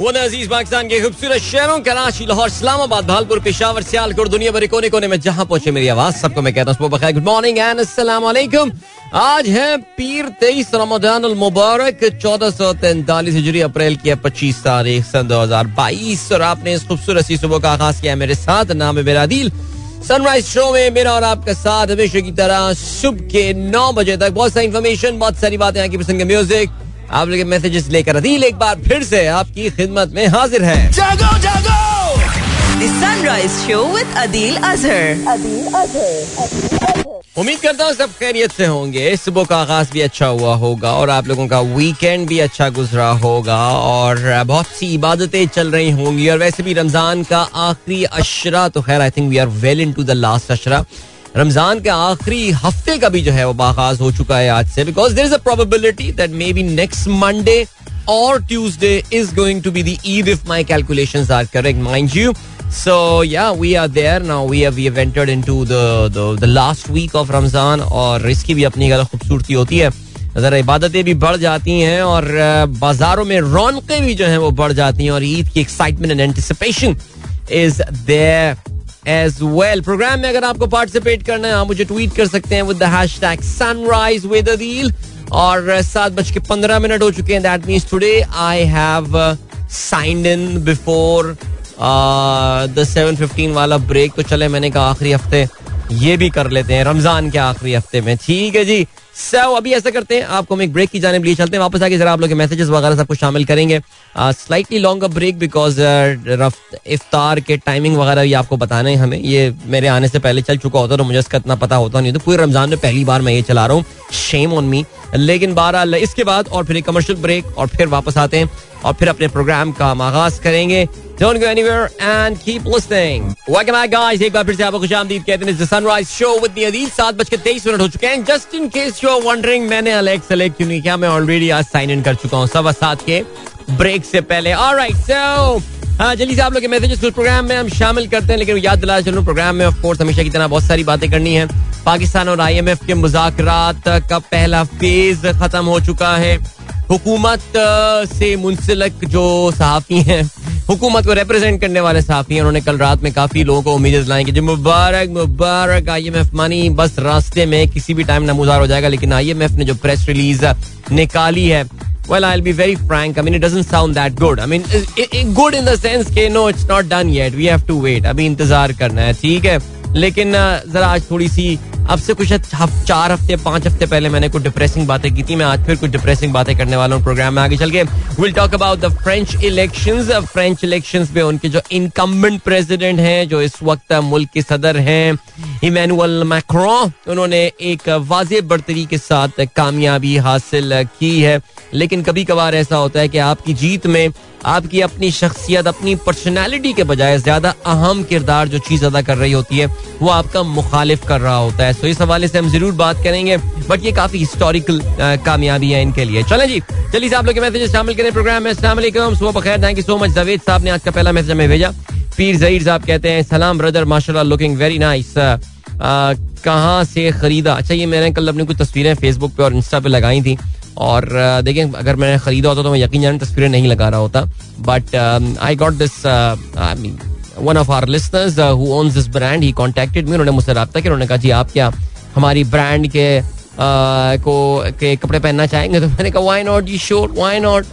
वो अज़ीज़ पाकिस्तान के खूबसूरत शहरों, कराची, लाहौर, इस्लामाबाद, भालपुर, पेशावर, सियालकोट दुनिया भर कोने कोने में जहाँ पहुँचे मेरी आवाज़, सबको मैं कहता हूँ गुड मॉर्निंग एंड वालेकुम आज है पीर तेईस रमज़ान मुबारक, चौदह सौ तैंतालीस हिजरी, अप्रैल की पच्चीस तारीख, सन दो हज़ार बाईस। और आपने इस खूबसूरत सी सुबह का आगाज़ किया मेरे साथ, नाम है मेरा दिल। सनराइज शो में मेरा और आपका साथ हमेशा की तरह सुबह के नौ बजे तक बहुत सारी इन्फॉर्मेशन बहुत सारी बातें यहाँ की पसंद म्यूज़िक आप लोग मैसेजेस लेकर अदील एक बार फिर से आपकी खिदमत में हाजिर है। जागो जागो! Sunrise show with Adeel Azhar Adeel Azhar उम्मीद करता हूँ सब खैरियत से होंगे। सुबह का आगाज़ भी अच्छा हुआ होगा और आप लोगों का वीकेंड भी अच्छा गुजरा होगा और बहुत सी इबादतें चल रही होंगी और वैसे भी रमज़ान का आखिरी अशरा तो खैर I think we are well in to the last Ashara. Ramzan के आखिरी हफ़्ते का भी जो है वो बागाज हो चुका है आज से because there is a probability that may be next Monday और Tuesday is going to be the Eid if my calculation are correct mind you So yeah, we are there. Now. We have we have entered into the the, the last week और इसकी भी अपनी अलग खूबसूरती होती है। जरा इबादतें भी बढ़ जाती हैं और बाजारों में रौनकें भी जो हैं वो बढ़ जाती हैं और ईद की excitement and anticipation is there as well programme में अगर आपको पार्टिसिपेट करना है, आप मुझे ट्वीट कर सकते हैं with the hashtag sunrise with Adeel और सात बज के पंद्रह मिनट हो चुके हैं। That means today I have signed in before the seven fifteen वाला ब्रेक तो चले, मैंने कहा आखिरी हफ़्ते ये भी कर लेते हैं। रमज़ान के आखिरी हफ़्ते में। ठीक है जी। सो अभी ऐसा करते हैं, आपको हम एक ब्रेक की जाने लिए चलते हैं। वापस आके जरा आप लोग मैसेजेस वगैरह सब कुछ शामिल करेंगे। Slightly long a break because इफ्तार के टाइमिंग वगैरह भी आपको बताना है हमें। ये मेरे आने से पहले चल चुका होता तो मुझे इसका इतना पता होता नहीं तो पूरे रमज़ान में पहली बार मैं ये चला रहा हूँ। शेम ऑन मी लेकिन बहरहाल, इसके बाद और फिर एक कमर्शियल ब्रेक और फिर वापस आते हैं। और फिर अपने प्रोग्राम का आगाज़ करेंगे। Don't go anywhere and keep listening. Welcome back, guys. एक बार फिर से आपको खुशामदीद कहते हैं सनराइज शो विद अदील सात बज के तेईस मिनट हो चुके हैं। Just in case you are wondering मैंने अलेक्स सेलेक्ट क्यों नहीं किया मैं ऑलरेडी आज साइन इन कर चुका हूँ। सवा सात के ब्रेक से पहले। ऑलराइट सो हाँ जल्दी से आप लोग के मैसेजेस प्रोग्राम में हम शामिल करते हैं, लेकिन याद दिला चलूँ प्रोग्राम में ऑफ़ कोर्स हमेशा की तरह बहुत सारी बातें करनी है। पाकिस्तान और आईएमएफ के मुजाकरात का पहला फ़ेज़ खत्म हो चुका है। हुकूमत से मुंसलिक जो सहाफ़ी हैं, हुकूमत को रिप्रेजेंट करने वाले सहाफ़ी हैं, उन्होंने कल रात में काफ़ी लोगों को उम्मीदें दिलाई कि जो मुबारक मुबारक आई एम एफ़ मानी बस रास्ते में किसी भी टाइम नमूदार हो जाएगा, लेकिन आई एम एफ़ ने जो प्रेस रिलीज़ निकाली है Well, I'll be very frank. I mean, it doesn't sound that good. I mean, it, it, good in the sense कि no, it's not done yet. We have to wait. अभी इंतजार करना है ठीक है लेकिन जरा आज थोड़ी सी अब से कुछ चार हफ़्ते, पाँच हफ़्ते पहले मैंने कुछ डिप्रेसिंग बातें की थी, मैं आज फिर कुछ डिप्रेसिंग बातें करने वाला हूँ प्रोग्राम में आगे चल के। Will talk about the French election French elections में उनके जो इनकम्बेंट प्रेसिडेंट हैं, जो इस वक्त मुल्क के सदर हैं इमैनुअल मैक्रो उन्होंने एक वाज बर्तरी के साथ कामयाबी हासिल की है। लेकिन कभी कभार ऐसा होता है कि आपकी जीत में आपकी अपनी शख्सियत, अपनी पर्सनैलिटी के बजाय ज़्यादा अहम किरदार जो चीज़ अदा कर रही होती है, वो आपका मुखालिफ कर रहा होता है। तो इस हवाले से हम ज़रूर बात करेंगे बट ये काफ़ी हिस्टोरिकल कामयाबी है इनके लिए। चले जी चलिए आप लोग के मैसेज शामिल करें प्रोग्राम में। सुबह बखैर thank you so much Javed साहब ने आज का पहला मैसेज हमें भेजा। पीर जहीर साहब कहते हैं, सलाम ब्रदर माशाल्लाह लुकिंग वेरी नाइस कहाँ से खरीदा? अच्छा ये मैंने कल अपनी कुछ तस्वीरें फेसबुक पे और इंस्टा पे लगाई थी। और देखें, अगर मैंने खरीदा होता तो मैं यकीन जान तस्वीरें नहीं लगा रहा होता। But I got this one of our listeners who owns this brand he contacted me उन्होंने मुझसे रहा कि उन्होंने कहा जी आप क्या हमारी ब्रांड के को के कपड़े पहनना चाहेंगे? तो मैंने कहा why not you sure why not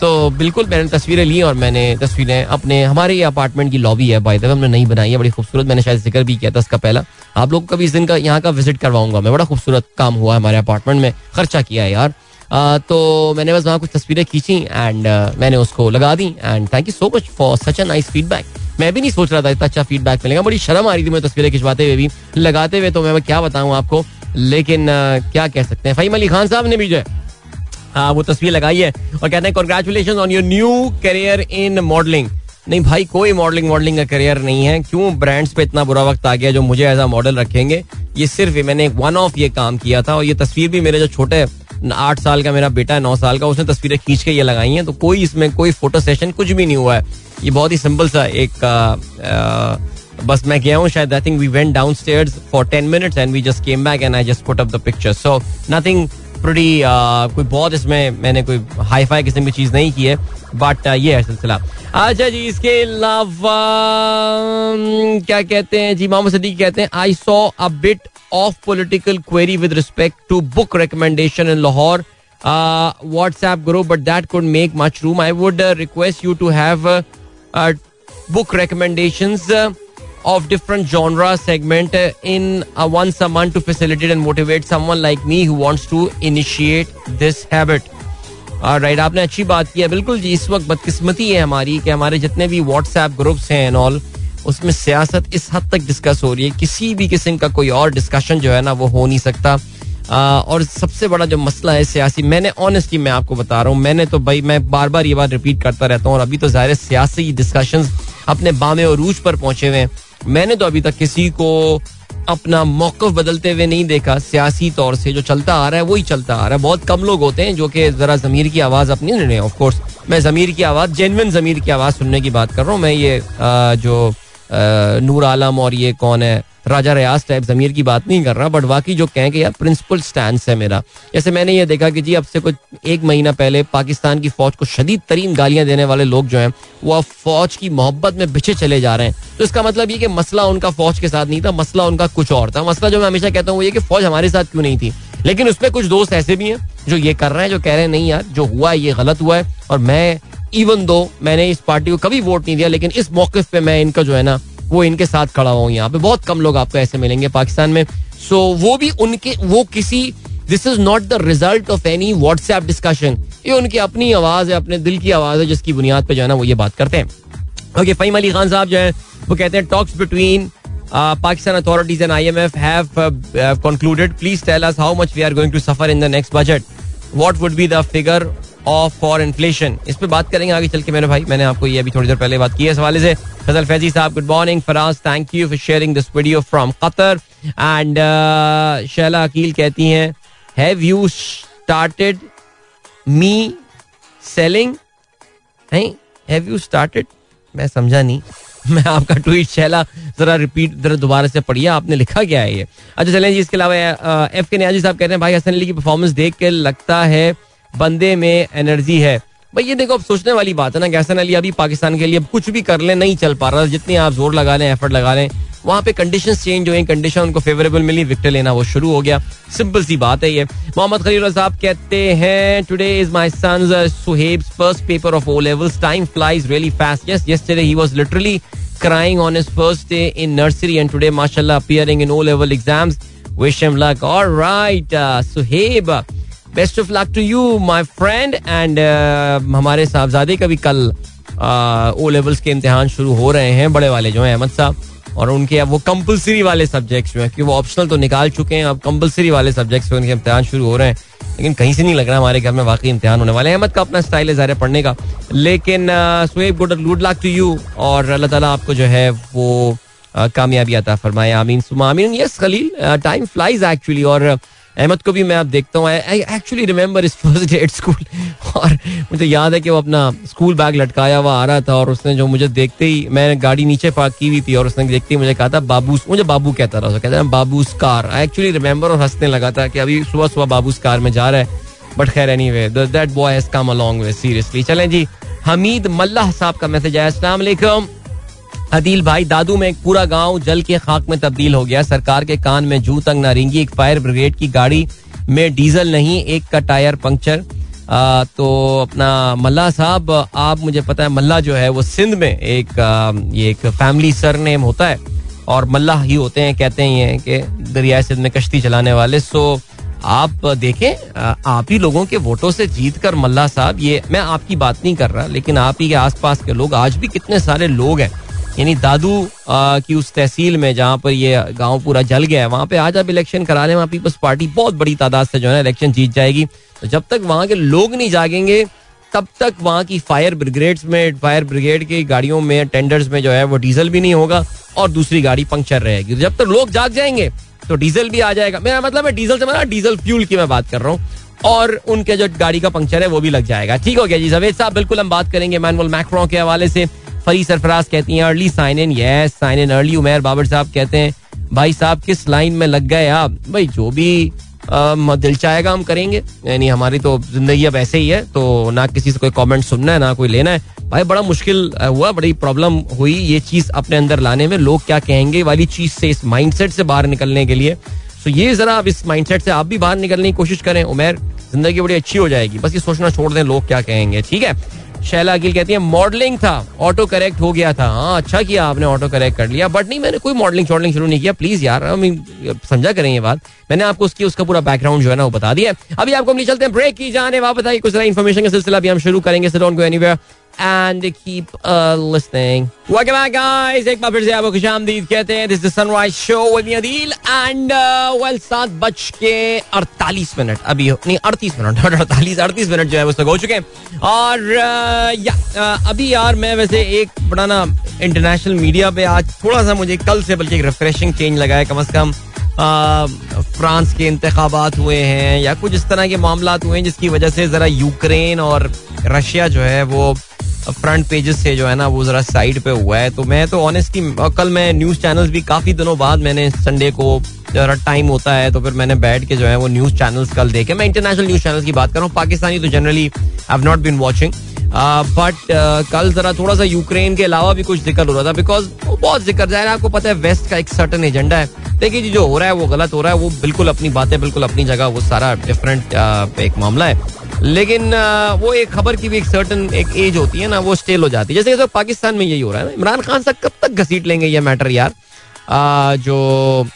तो बिल्कुल मैंने तस्वीरें ली और मैंने तस्वीरें अपने हमारे ये अपार्टमेंट की लॉबी है बाई हमने नहीं बनाई है बड़ी खूबसूरत मैंने शायद ज़िक्र भी किया था इसका पहला। आप लोग कभी इस दिन का यहाँ का विज़िट करवाऊँगा मैं बड़ा खूबसूरत काम हुआ हमारे अपार्टमेंट में खर्चा किया है यार। आ, तो मैंने बस वहाँ कुछ तस्वीरें खींची एंड मैंने उसको लगा दी and thank you so much for such a nice feedback मैं भी नहीं सोच रहा था इतना अच्छा फीडबैक मिलेगा। बड़ी शर्म आ रही थी मैं तस्वीरें खिंचवाते हुए भी। लगाते हुए तो मैं क्या बताऊँ आपको? लेकिन क्या कह सकते हैं? फहीम अली खान साहब ने भी जो है हाँ वो तस्वीर लगाई है और कहते हैं congratulation on your new career in modelling नहीं भाई, कोई मॉडलिंग मॉडलिंग का करियर नहीं है। क्यों ब्रांड्स पे इतना बुरा वक्त आ गया जो मुझे एज अ मॉडल रखेंगे? ये सिर्फ़ मैंने वन ऑफ़ ये काम किया था और ये तस्वीर भी मेरे जो छोटे आठ साल का मेरा बेटा है नौ साल का उसने तस्वीरें खींच के ये लगाई हैं तो कोई इसमें कोई फ़ोटो सेशन कुछ भी नहीं हुआ है। ये बहुत ही सिंपल सा एक आ, आ, बस मैं गया हूँ शायद I think we went downstairs for ten minutes and we just came back and I just put up the picture so nothing pretty कोई बहुत इसमें मैंने कोई हाई फाई किस्म की चीज़ नहीं की है बट ये है सिलसिला अच्छा जी इसके अलावा क्या कहते हैं जी मोहम्मद सदीक कहते हैं I saw a bit of political query with respect to book recommendation in Lahore WhatsApp group, but that could make much room. I would uh, request you to have uh, of different genre segment uh, in uh, once a month to facilitate and motivate someone like me who wants to initiate this habit. Right आपने अच्छी बात की है बिल्कुल जी इस वक्त बदकिस्मती है हमारी कि हमारे जितने भी व्हाट्सएप ग्रुप्स हैं एंड ऑल उसमें सियासत इस हद तक डिस्कस हो रही है किसी भी किस्म का कोई और डिस्कशन जो है ना वो हो नहीं सकता और सबसे बड़ा जो मसला है सियासी मैंने ऑनेस्टली मैं आपको बता रहा हूँ मैंने तो भाई मैं बार बार ये बात रिपीट करता रहता हूँ और अभी तो ज़ाहिर सियासी डिस्कशन अपने बामे और रूज पर पहुँचे हुए हैं मैंने तो अभी तक किसी को अपना मौकफ बदलते हुए नहीं देखा। सियासी तौर से जो चलता आ रहा है, वही चलता आ रहा है। बहुत कम लोग होते हैं जो कि जरा जमीर की आवाज़ अपनी नहीं ऑफ़ कोर्स मैं जमीर की आवाज़ जेनविन जमीर की आवाज़ सुनने की बात कर रहा हूँ। मैं ये जो नूर आलम और ये कौन है राजा रियाज टाइप जमीर की बात नहीं कर रहा बट बाकी जो कहें कि यार प्रिंसिपल स्टैंड है मेरा। जैसे मैंने ये देखा कि जी, अब से कुछ एक महीना पहले पाकिस्तान की फौज को शदीद तरीन गालियाँ देने वाले लोग जो हैं, वो अब फौज की मोहब्बत में बिछे चले जा रहे हैं। तो इसका मतलब ये कि मसला उनका फौज के साथ नहीं था, मसला उनका कुछ और था। मसला जो मैं हमेशा कहता हूँ वो ये कि फौज हमारे साथ क्यों नहीं थी? लेकिन उसमें कुछ दोस्त ऐसे भी हैं जो ये कर रहे हैं, जो कह रहे हैं, नहीं यार, जो हुआ है, ये गलत हुआ है। और मैं इवन दो मैंने इस पार्टी को कभी वोट नहीं दिया, लेकिन इस मौके पे मैं इनका जो है ना वो इनके साथ खड़ा हुआ यहाँ पे। बहुत कम लोग आपको ऐसे मिलेंगे पाकिस्तान में। सो so, वो भी उनके वो किसी this is not the result of any WhatsApp discussion ये उनकी अपनी आवाज़ है अपने दिल की आवाज़ है जिसकी बुनियाद पे जो है ना वो ये बात करते हैं। ओके फहीम अली खान साहब जो है वो कहते हैं talks between Pakistan authorities and IMF have concluded please tell us how much we are going to suffer in the next budget what would be the figure of for inflation इस पर बात करेंगे आगे चल के मेरे भाई। मैंने आपको ये अभी थोड़ी देर पहले बात की है। इस हवाले से फजल फैजी साहब good morning Faraz thank you for sharing this video from Qatar and Shaila Aqeel कहती हैं have you started me selling have you started मैं समझा नहीं। मैं आपका ट्वीट शैला जरा रिपीट जरा दोबारा से पढ़िए। आपने लिखा क्या है ये? अच्छा चलें जी, इसके अलावा एफ़ के न्याजी साहब कहते हैं, भाई हसन अली की परफॉर्मेंस देख के लगता है बंदे में एनर्जी है। भाई ये देखो अब सोचने वाली बात है ना गैसन अली अभी पाकिस्तान के लिए कुछ भी कर ले नहीं चल पा रहा। जितने आप ज़ोर लगा लें एफर्ट लगा लें वहाँ पे कंडीशन चेंज हुई कंडीशन उनको फेवरेबल मिली विक्टर लेना वो शुरू हो गया। सिंपल सी बात है ये। मोहम्मद खलील साहब कहते हैं today is my sons Suhaib's first paper of O levels time flies really fast yes yesterday he was literally crying on his first day in nursery and today mashallah appearing in O level exams. Wish him luck. All right uh, best of luck to you my friend and हमारे साहबजादे का भी कल ओ levels के इम्तिहान शुरू हो रहे हैं, बड़े वाले जो हैं, अहमद साहब, और उनके, अब वो कंपलसरी वाले सब्जेक्ट्स जो हैं कि वो ऑप्शनल तो निकाल चुके हैं, अब कंपलसरी वाले सब्जेक्ट्स उनके इम्तिहान शुरू हो रहे हैं, लेकिन कहीं से नहीं लग रहा हमारे घर में वाकई इम्तिहान होने वाले हैं। अहमद का अपना स्टाइल है ज़ाहिर पढ़ने का। लेकिन Suhaib good good luck to you और अल्लाह ताला आपको जो है वो कामयाबी आता फरमाए। आमीन, सुमा, आमीन। Yes Khalil time flies actually और अहमद को भी मैं आप देखता हूँ। I actually remember his first day at school और मुझे याद है कि वो अपना स्कूल बैग लटकाया हुआ आ रहा था और उसने जो मुझे देखते ही मैंने गाड़ी नीचे पार्क की हुई थी और उसने देखते ही मुझे कहा था बाबू मुझे बाबू कहता था कहता है बाबू कार। आई एक्चुअली रिमेंबर और हंसने लगा था कि अभी सुबह सुबह बाबू कार में जा रहा है। बट खैर anyway that boy come along way seriously चलें जी, हमीद मल्लाह साहब का मैसेज आया। अस्सलाम अदील भाई दादू में एक पूरा गाँव जल के खाक में तब्दील हो गया। सरकार के कान में जू तंग ना रिंगी। एक फायर ब्रिगेड की गाड़ी में डीजल नहीं एक का टायर पंक्चर। तो अपना मल्ला साहब आप मुझे पता है मल्ला जो है वो सिंध में एक आ, ये एक फैमिली सर नेम होता है और मल्ला ही होते हैं कहते हैं ये कि दरिया सिंध में कश्ती चलाने वाले। सो आप देखें आप ही लोगों के वोटों से जीत कर मल्ला साहब ये मैं आपकी बात नहीं कर रहा लेकिन आप ही के आसपास के लोग आज भी कितने सारे लोग हैं यानी दादू की उस तहसील में जहाँ पर ये गाँव पूरा जल गया है, वहाँ पे आज आप इलेक्शन करा लें वहाँ पीपल्स पार्टी बहुत बड़ी तादाद से जो है इलेक्शन जीत जाएगी। तो जब तक वहाँ के लोग नहीं जागेंगे, तब तक वहाँ की फायर ब्रिगेड्स में फायर ब्रिगेड की गाड़ियों में टेंडर्स में जो है वो डीजल भी नहीं होगा और दूसरी गाड़ी पंक्चर रहेगी। जब तक लोग जाग जाएँगे तो डीजल भी आ जाएगा। मेरा मतलब है डीजल से मतलब डीजल फ्यूल की मैं बात कर रहा हूँ और उनके जो गाड़ी का पंक्चर है, वो भी लग जाएगा। ठीक हो गया जी, जवेद साहब, बिल्कुल हम बात करेंगे। मैनुअल मैक्रो के हवाले से फरी सरफराज कहती हैं early sign in yes sign in early Umair Babar साहब कहते हैं, भाई साहब, किस लाइन में लग गए आप? भाई, जो भी दिल चाहेगा हम करेंगे. यानी हमारी तो ज़िंदगी अब ऐसे ही है तो ना किसी से कोई कमेंट सुनना है, ना कोई लेना है। भाई, बड़ा मुश्किल हुआ, बड़ी प्रॉब्लम हुई ये चीज़ अपने अंदर लाने में। लोग क्या कहेंगे वाली चीज़ से इस माइंडसेट से बाहर निकलने के लिए। तो ये जरा अब इस माइंडसेट से आप भी बाहर निकलने की कोशिश करें। उमेर, ज़िंदगी बड़ी अच्छी हो जाएगी। बस ये सोचना छोड़ दें, लोग क्या कहेंगे, ठीक है? शैला अकील कहती है मॉडलिंग था ऑटो करेक्ट हो गया था। हाँ अच्छा किया आपने ऑटो करेक्ट कर लिया। बट नहीं, मैंने कोई मॉडलिंग शॉडलिंग शुरू नहीं किया। प्लीज़ यार समझा करें ये बात। मैंने आपको उसकी, उसका पूरा बैकग्राउंड जो है ना, वो बता दिया अभी आपको हम चलते हैं। ब्रेक की जाने वापस बताइए कुछ इन्फॉर्मेशन का सिलसिला भी हम शुरू करेंगे। So don't go anywhere and keep uh, listening. Welcome back, guys. एक बार फिर से आपको खुशामदीद कहते हैं। This the sunrise show with me Adeel and well सात बज के अड़तालीस मिनट। अभी नहीं अड़तीस मिनट अड़तालीस अड़तीस मिनट जो है उस तक हो चुके हैं। और uh, या uh, अभी यार मैं वैसे एक बड़ा ना इंटरनेशनल मीडिया पे आज थोड़ा सा मुझे कल से बल्कि एक रिफ्रेशिंग चेंज लगा है। कम अज कम फ्रांस के इंतबात हुए हैं या कुछ इस तरह के मामला हुए हैं जिसकी वजह से जरा यूक्रेन और रशिया जो है वो फ्रंट पेजेस से जो है ना, वो जरा साइड पे हुआ है। तो मैं तो ऑनेस्टली कल मैं न्यूज़ चैनल्स भी काफ़ी दिनों बाद मैंने संडे को जरा टाइम होता है तो फिर मैंने बैठ के जो है वो न्यूज़ चैनल्स कल देखे। मैं इंटरनेशनल न्यूज़ चैनल्स की बात कर रहा हूँ, पाकिस्तानी तो generally I not been watching but कल जरा थोड़ा सा यूक्रेन के अलावा भी कुछ ज़िक्र हो रहा था बिकॉज़ बहुत ज़िक्र जाए आपको पता है वेस्ट का एक सर्टन एजेंडा है। देखिए जी, जो हो रहा है, वो गलत हो रहा है, वो बिल्कुल अपनी बातें, बिल्कुल अपनी जगह, वो सारा डिफरेंट एक मामला है। लेकिन वो एक खबर की भी एक सर्टन एक एज होती है ना, वो स्टेल हो जाती है। जैसे तो पाकिस्तान में यही हो रहा है इमरान खान साहब कब तक घसीट लेंगे ये मैटर यार? जो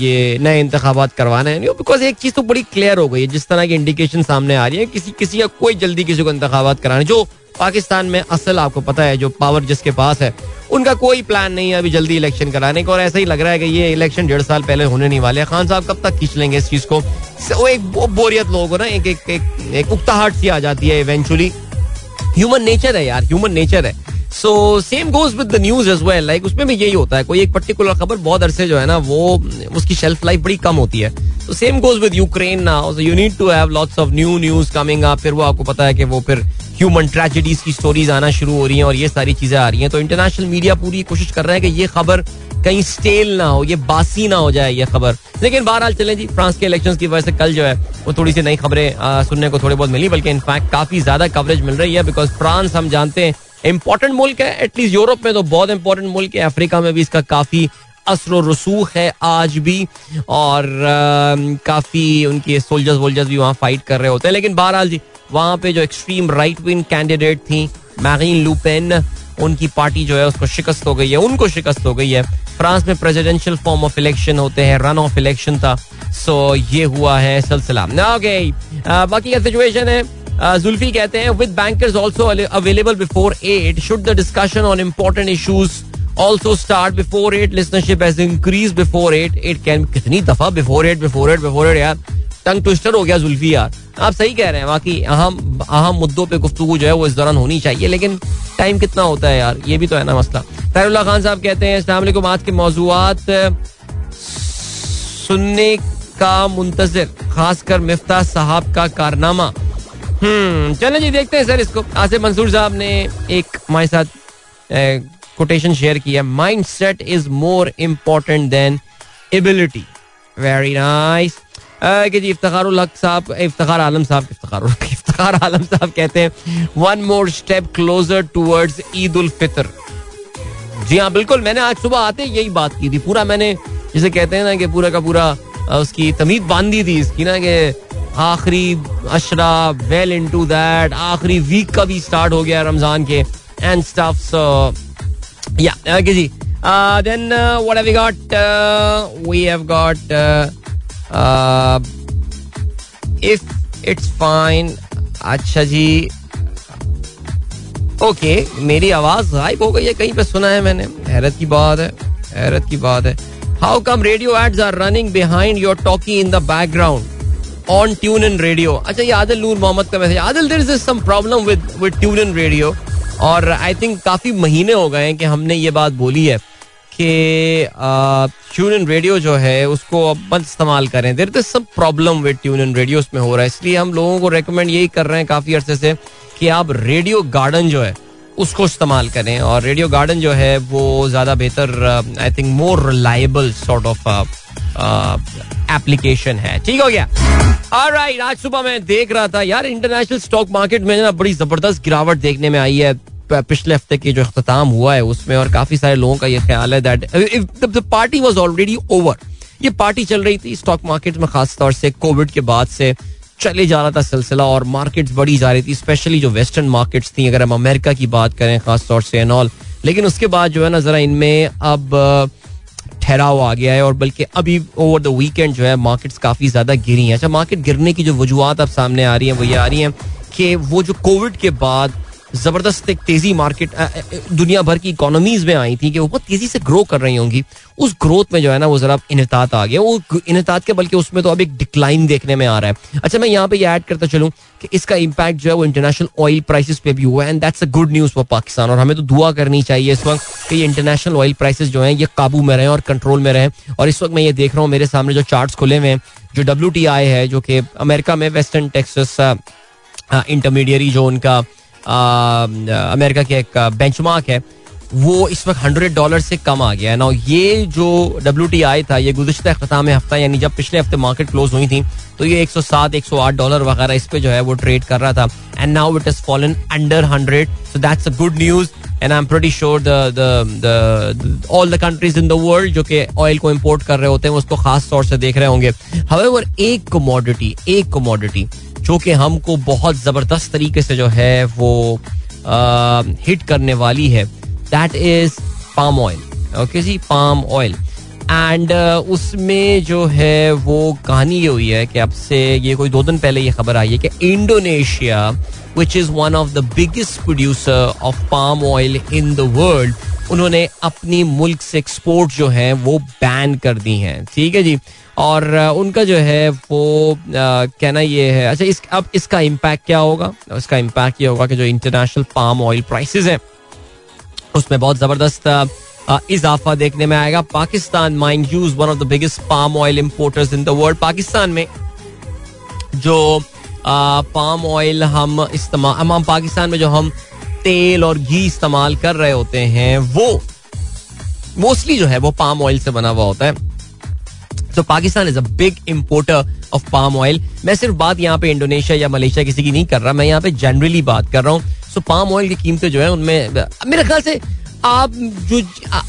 ये नए इंतबात करवाना है। बिकॉज़ एक चीज़ तो बड़ी क्लियर हो गई है, जिस तरह की इंडिकेशन सामने आ रही है, किसी किसी का कोई जल्दी किसी को इंतबात कराने, जो पाकिस्तान में असल आपको पता है, जो पावर जिसके पास है उनका कोई प्लान नहीं है अभी जल्दी इलेक्शन कराने का और ऐसा ही लग रहा है कि ये इलेक्शन डेढ़ साल पहले होने नहीं वाले खान साहब कब तक खींच लेंगे इस चीज़ को? वो एक बोरियत लोगों को ना एक एक एक, एक उकताहट सी आ जाती है इवेंचुअली ह्यूमन नेचर है यार ह्यूमन नेचर है। So same goes with the news as well like उसमें भी यही होता है कोई एक पर्टिकुलर खबर बहुत अरसे जो है ना वो उसकी शेल्फ लाइफ बड़ी कम होती है। तो same goes with Ukraine now you need to have lots of new news coming फिर वो आपको पता है कि वो फिर ह्यूमन ट्रेजिडीज की स्टोरीज आना शुरू हो रही हैं और ये सारी चीज़ें आ रही हैं। तो इंटरनेशनल मीडिया पूरी कोशिश कर रहा है कि ये खबर कहीं स्टेल ना हो ये बासी ना हो जाए ये खबर। लेकिन बहरहाल चलें जी फ्रांस के इलेक्शंस की वजह से कल जो है वो थोड़ी सी नई खबरें सुनने को थोड़ी बहुत मिली बल्कि इनफैक्ट काफ़ी ज़्यादा कवरेज मिल रही है बिकॉज़ फ्रांस हम जानते हैं इंपॉर्टेंट मुल्क है एटलीस्ट यूरोप में तो बहुत इंपॉर्टेंट मुल्क है अफ्रीका में भी इसका काफ़ी असर रसूख है आज भी। और आ, काफ़ी उनके सोल्जर्स वोल्जर्स भी वहाँ फाइट कर रहे होते हैं। लेकिन बहरहाल जी वहाँ पे जो एक्सट्रीम राइट विंग कैंडिडेट थी मैगीन लूपेन उनकी पार्टी जो है, उसको शिकस्त हो गई है, उनको शिकस्त हो गई है। फ्रांस में प्रेसिडेंशियल फॉर्म ऑफ़ इलेक्शन होते हैं रन ऑफ़ इलेक्शन था सो ये हुआ है सिलसिला। ओके बाकी क्या सिचुएशन है। जुल्फी कहते हैं with bankers also available before at should the discussion on important issues also start before eight listenership has increased before eight it can, कितनी दफ़ा before eight before eight before eight यार। Tongue twister हो गया जुल्फी यार। आप सही कह रहे हैं, बाकी अहम अहम मुद्दों पे गुफ्तु जो है वो इस दौरान होनी चाहिए, लेकिन टाइम कितना होता है यार, ये भी तो है ना मसला। तैरुल्ला खान साहब कहते हैं इस्लाम आज के मौजूद सुनने का मुंतजर, खासकर मिफ्ता साहब का कारनामा। हम्म चले जी, देखते हैं सर इसको। आसिफ मंसूर साहब ने एक हमारे साथ कोटेशन शेयर किया mind set is more important than ability very nice कि जी इफ्तार साहब, इफ्तार आलम साहब, इफ्तार इफ्तार आलम साहब कहते हैं one more step closer towards Eid ul Fitr. जी हाँ बिल्कुल, मैंने आज सुबह आते यही बात की थी। पूरा मैंने जिसे कहते हैं ना कि पूरा का पूरा उसकी तमीद बांधी थी इसकी ना कि आखिरी अशरा वेल इन टू दैट आखिरी वीक का भी स्टार्ट हो गया रमज़ान के एंड स्टफ़ या जी। Then what have got we have got if it's fine अच्छा जी। ओके मेरी आवाज़ गायब हो गई है, कहीं पे सुना है मैंने। हैरत की बात है, हैरत की बात है। How come radio ads are running behind your talkie in the background on tune in radio अच्छा ये आदिल नूर मोहम्मद का message Adil there is some problem with with tune in radio और आई थिंक काफ़ी महीने हो गए हैं कि हमने ये बात बोली है। कि ट्यून इन रेडियो जो है, उसको अब मत इस्तेमाल करें। There is some problem with tune in radio उसमें हो रहा है। इसलिए हम लोगों को रेकमेंड यही कर रहे हैं काफ़ी अरसे से कि आप रेडियो गार्डन जो है, उसको इस्तेमाल करें। और रेडियो गार्डन जो है, वो ज़्यादा बेहतर I think more reliable sort of application है। ठीक हो गया? राइट आज सुबह मैं देख रहा था, यार इंटरनेशनल स्टॉक मार्केट में ना बड़ी ज़बरदस्त गिरावट देखने में आई है। पिछले हफ़्ते की जो अख्ताम हुआ है, उसमें और काफ़ी सारे लोगों का ये ख्याल है that party was already over ये पार्टी चल रही थी स्टॉक मार्केट में खास तौर से कोविड के बाद से चले जा रहा था सिलसिला और मार्केट्स बढ़ी जा रही थी स्पेशली जो वेस्टर्न मार्केट्स थी, अगर हम अमेरिका की बात करें खास तौर से एंड ऑल लेकिन उसके बाद जो है ना, जरा इनमें अब ठहराव आ गया है और बल्कि अभी ओवर द वीकेंड जो है मार्केट्स काफ़ी ज़्यादा गिरी हैं। अच्छा मार्केट गिरने की जो वजूहत अब सामने आ रही हैं, वो ये आ रही हैं कि वो जो कोविड के बाद ज़बरदस्त एक तेज़ी मार्केट दुनिया भर की इकोनॉमीज में आई थी कि वो बहुत तेज़ी से ग्रो कर रही होंगी। उस ग्रोथ में जो है ना, वो जरा इनतात आ गया। वो इनतात के बल्कि उसमें तो अब एक डिक्लाइन देखने में आ रहा है। अच्छा मैं यहाँ पे ये ऐड करता चलूँ कि इसका इम्पैक्ट जो है वो इंटरनेशनल ऑयल प्राइसेस पे भी हुआ है and that's a good news for Pakistan और हमें तो दुआ करनी चाहिए इस वक्त कि ये इंटरनेशनल ऑयल प्राइसेस जो हैं, ये काबू में रहे और कंट्रोल में रहे। और इस वक्त मैं ये देख रहा हूँ, मेरे सामने जो चार्ट्स खुले हुए हैं, जो डब्ल्यूटीआई है, जो कि अमेरिका में वेस्टर्न टेक्सस इंटरमीडियरी जो उनका अमेरिका के एक बेंचमार्क है, वो इस वक्त हंड्रेड डॉलर से कम आ गया है। ना ये जो डब्ल्यू टी आई था, ये गुजशत अख्ताम हफ़्ता, यानी जब पिछले हफ़्ते मार्केट क्लोज हुई थी तो ये 107 108 डॉलर वगैरह इस पे जो है वो ट्रेड कर रहा था। And now it is fallen under hundred so that's a good news and I am pretty sure all the countries in the world जो कि ऑयल को इम्पोर्ट कर रहे होते हैं उसको खास तौर से देख रहे होंगे। हवेवर एक कमोडिटी एक कमोडिटी जो कि हमको बहुत ज़बरदस्त तरीके से जो है वो हिट करने वाली है। That is palm oil okay ji palm oil and उसमें जो है वो कहानी ये हुई है कि अब से ये कोई दो दिन पहले ये खबर आई है कि Indonesia which is one of the biggest producer of palm oil in the world उन्होंने अपनी मुल्क से एक्सपोर्ट जो है वो बैन कर दी हैं। ठीक है जी? और उनका जो है वो कहना ये है अच्छा इस, अब इसका इम्पैक्ट क्या होगा? इसका इम्पैक्ट ये होगा कि जो इंटरनेशनल पाम ऑयल प्राइसेस हैं, उसमें बहुत ज़बरदस्त इजाफा देखने में आएगा। Pakistan mind use one of the biggest palm oil importers in the world Pakistan में जो पाम ऑयल हम इस्तेमाल हम पाकिस्तान में जो हम तेल और घी इस्तेमाल कर रहे होते हैं, वो मोस्टली जो है वो पाम ऑयल से बना हुआ होता है। तो Pakistan is a big importer of palm oil मैं सिर्फ़ बात यहाँ पे इंडोनेशिया या मलेशिया किसी की नहीं कर रहा, मैं यहाँ पे जनरली बात कर रहा हूँ। सो पाम ऑयल की कीमतें जो है उनमें, मेरे ख्याल से आप जो,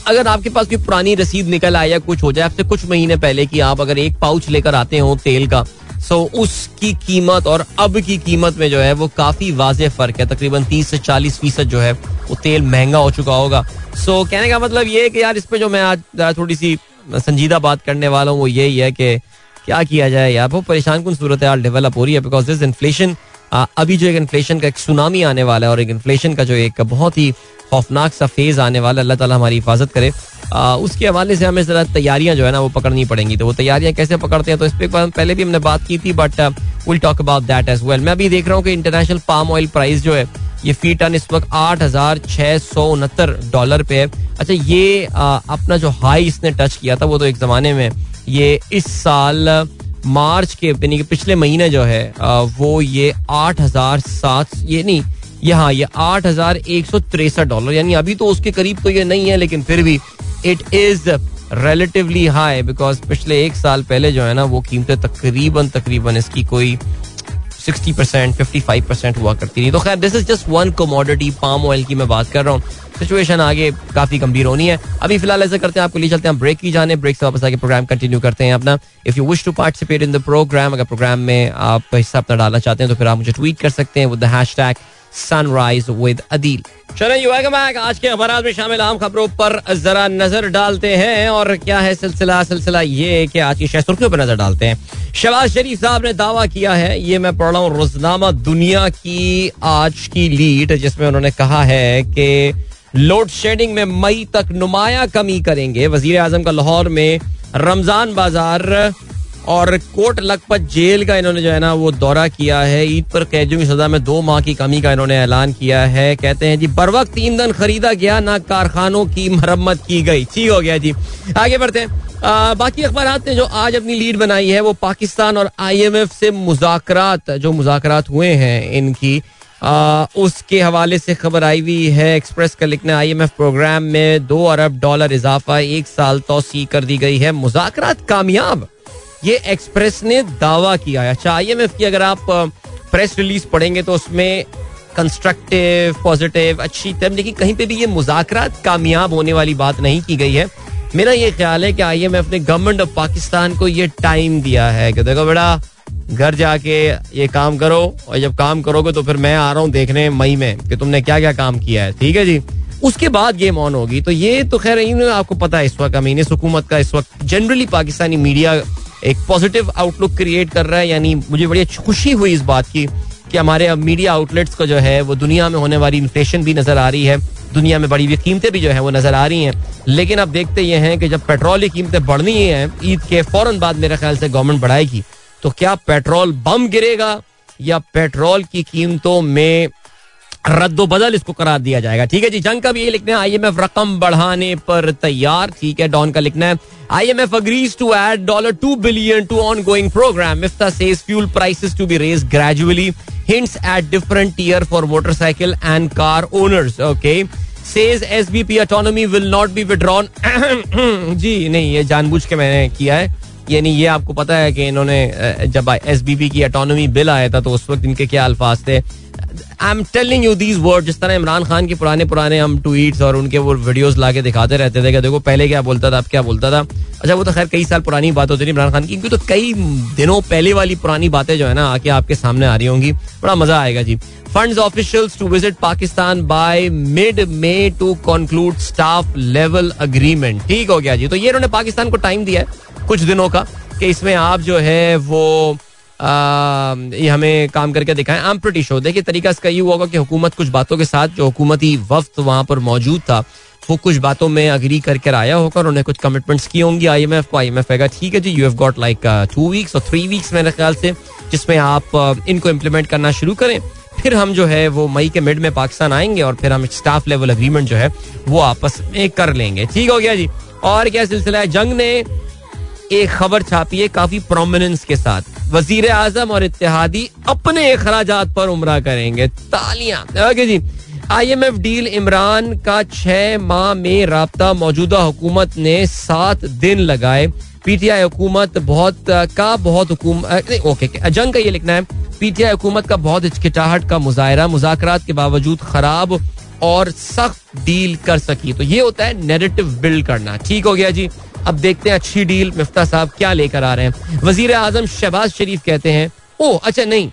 अगर आपके पास कोई पुरानी रसीद निकल आए या कुछ हो जाए, आपसे कुछ महीने पहले कि आप अगर एक पाउच लेकर आते हो तेल का सो उसकी कीमत और अब की कीमत में जो है वो काफ़ी वाजे फ़र्क है। तकरीबन तीस से चालीस फ़ीसद जो है वो तेल महँगा हो चुका होगा। सो कहने का मतलब ये है कि यार इस पे जो मैं आज, थोड़ी सी संजीदा बात करने वाला हूँ वो यही है कि क्या किया जाए यार? बहुत परेशान कन सूरत हाल डेवलप हो रही है बिकॉज़ दिस इन्फ्लेशन अभी जो एक इन्फ्लेशन का एक सुनामी आने वाला है और एक इन्फ्लेशन का जो एक बहुत ही खौफनाक सा फ़ेज़ आने वाला अल्लाह ताला हमारी हिफाजत करे। आ, उसके हवाले से हमें जरा तैयारियाँ जो है ना वो पकड़नी पड़ेंगी। तो वो तैयारियाँ कैसे पकड़ते हैं? तो इस पर पहले भी हमने बात की थी but will talk about that as well मैं अभी देख रहा हूँ कि इंटरनेशनल पाम ऑयल प्राइस जो है ये फ़ी टन इस वक्त आठ हज़ार छह सौ उनहत्तर डॉलर पे है। अच्छा ये आ, अपना जो हाई इसने टच किया था वो तो एक जमाने में ये इस साल मार्च के यानी कि पिछले महीने जो है आ, वो ये आठ हज़ार सात ये नहीं ये हाँ ये आठ हज़ार एक सौ तिरसठ डॉलर यानी अभी तो उसके करीब तो ये नहीं है लेकिन फिर भी it is relatively high because पिछले एक साल पहले जो है ना वो कीमतें तकरीबन तकरीबन इसकी कोई sixty percent fifty five percent हुआ करती थी तो खैर this is just one commodity palm oil की मैं बात कर रहा हूँ। सिचुएशन आगे काफ़ी गंभीर होनी है। अभी फ़िलहाल ऐसा करते हैं, आपको ले चलते हैं ब्रेक की जाने ब्रेक से वापस आके प्रोग्राम कंटिन्यू करते हैं अपना। If you wish to participate in the program अगर प्रोग्राम में आप हिस्सा अपना डालना चाहते हैं तो फिर आप मुझे ट्वीट कर सकते हैं with the hashtag sunrise with Adeel चलो यू वेलकम बैक आज के अखबार में शामिल आम खबरों पर जरा नज़र डालते हैं और क्या है सिलसिला? सिलसिला ये कि आज की शह सुर्खियों पर नज़र डालते हैं। शबाज शरीफ साहब ने दावा किया है, ये मैं पढ़ रहा हूँ, रोजनामा दुनिया की आज की लीड, जिसमें उन्होंने कहा है कि लोड शेडिंग में मई तक नुमाया कमी करेंगे। वज़ीर आज़म का लाहौर में रमज़ान बाज़ार और कोट लखपत जेल का इन्होंने जो है ना वो दौरा किया है। ईद पर कैदियों की सजा में दो माह की कमी का इन्होंने ऐलान किया है। कहते हैं जी बर वक्त ईंधन खरीदा गया ना कारखानों की मरम्मत की गई। ठीक हो गया जी। आगे बढ़ते हैं। आ, बाकी अखबार ने जो आज अपनी लीड बनाई है वो पाकिस्तान और आईएमएफ से मुजाकरात जो मुजाकरात हुए हैं इनकी आ, उसके हवाले से खबर आई हुई है। एक्सप्रेस का लिखना आई एम एफ़ प्रोग्राम में दो अरब डॉलर इजाफा एक साल तोसी कर दी गई है। मुजाकर कामयाब। ये एक्सप्रेस ने दावा किया है। अच्छा आई की अगर आप प्रेस रिलीज़ पढ़ेंगे तो उसमें कंस्ट्रक्टिव पॉजिटिव अच्छी तरह लेकिन कहीं पे भी ये मुजाकर कामयाब होने वाली बात नहीं की गई है। मेरा ये ख्याल है कि आई एम एफ़ ने गवर्नमेंट ऑफ़ पाकिस्तान को ये टाइम दिया है कि देखो बेटा, घर जाके ये काम करो और जब काम करोगे तो फिर मैं आ रहा हूँ देखने मई में कि तुमने क्या क्या काम किया है। ठीक है जी? उसके बाद गेम ऑन होगी। तो ये तो खैर आपको पता है इस वक्त अमीन इस हुकूमत का इस वक्त जनरली पाकिस्तानी मीडिया एक पॉजिटिव आउटलुक क्रिएट कर रहा है, यानी मुझे बड़ी खुशी हुई इस बात की कि हमारे मीडिया आउटलेट्स को जो है, वो दुनिया में होने वाली इन्फ्लेशन भी नज़र आ रही है, दुनिया में बड़ी हुई कीमतें भी जो है वो नज़र आ रही हैं। लेकिन अब देखते ये हैं कि जब पेट्रोल की कीमतें बढ़नी ही ईद के फ़ौरन बाद मेरे ख्याल से गवर्नमेंट बढ़ाएगी तो क्या पेट्रोल बम गिरेगा या पेट्रोल की कीमतों में रद्दो बदल इसको करार दिया जाएगा। ठीक है जी, जंग का भी ये लिखना है आईएमएफ रकम बढ़ाने पर तैयार। ठीक है, डॉन का लिखना है IMF agrees to add dollar two billion to ongoing program Miftah says fuel prices to be raise gradually hints at different tier for motorcycle and car owners okay says SBP autonomy will not be withdrawn जी, नहीं, ये जानबूझ के मैंने किया है। यानी ये आपको पता है कि इन्होंने जब एस बी पी की ऑटोनॉमी बिल आया था तो उस वक्त इनके क्या अल्फाज थे? I am telling you these word जिस तरह इमरान खान के पुराने पुराने हम ट्वीट्स और उनके वो वीडियोस लाके दिखाते रहते थे कि देखो, पहले क्या बोलता था, अब क्या बोलता था। अच्छा वो तो खैर कई साल पुरानी बात होती थी इमरान खान की, क्योंकि तो कई दिनों पहले वाली पुरानी बातें जो है ना, आके आपके सामने आ रही होंगी। बड़ा मज़ा आएगा जी। Funds officials to visit Pakistan by mid May to conclude staff level agreement ठीक हो गया जी। तो ये इन्होंने पाकिस्तान को टाइम दिया है, कुछ दिनों का, कि इसमें आप जो है वो ये हमें काम करके दिखाएँ। आम प्रटी शो देखिए, तरीका इसका ये हुआ कि हुकूमत कुछ बातों के साथ, जो हुकूमती वक्त वहाँ पर मौजूद था, वो कुछ बातों में अग्री करके आया होगा उन्होंने कुछ कमिटमेंट्स की होंगी। आई एम एफ़ को आई एम एफ़ ठीक है जी you have got like two weeks और थ्री वीक्स मेरे ख्याल से, जिसमें आप इनको इम्प्लीमेंट करना शुरू करें। फिर हम जो है, वो मई के मिड में पाकिस्तान आएँगे और फिर हम स्टाफ लेवल अग्रीमेंट जो है, वो आपस में कर लेंगे। ठीक हो गया जी। और क्या सिलसिला है? जंग ने एक खबर छापी है काफ़ी प्रोमिनेंस के साथ। वज़ीर आज़म और इतिहादी अपने अखराज पर उम्र करेंगे। तालियाँ। ओके जी। आईएमएफ डील इमरान का छह माह में रबता मौजूदा हुकूमत ने सात दिन लगाए। पीटीआई हुकूमत बहुत, का बहुत हुकूमत ओके जंग का ये लिखना है। पीटीआई हुकूमत का बहुत हिचकिचाहट का मुजाहरा मुजाकर के बावजूद खराब और सख्त डील कर सकी। तो ये होता है नेरेटिव बिल्ड करना। ठीक हो गया जी। अब देखते हैं अच्छी डील मिफ्ता साहब क्या लेकर आ रहे हैं। वज़ीर आज़म शहबाज शरीफ कहते हैं, ओ अच्छा नहीं,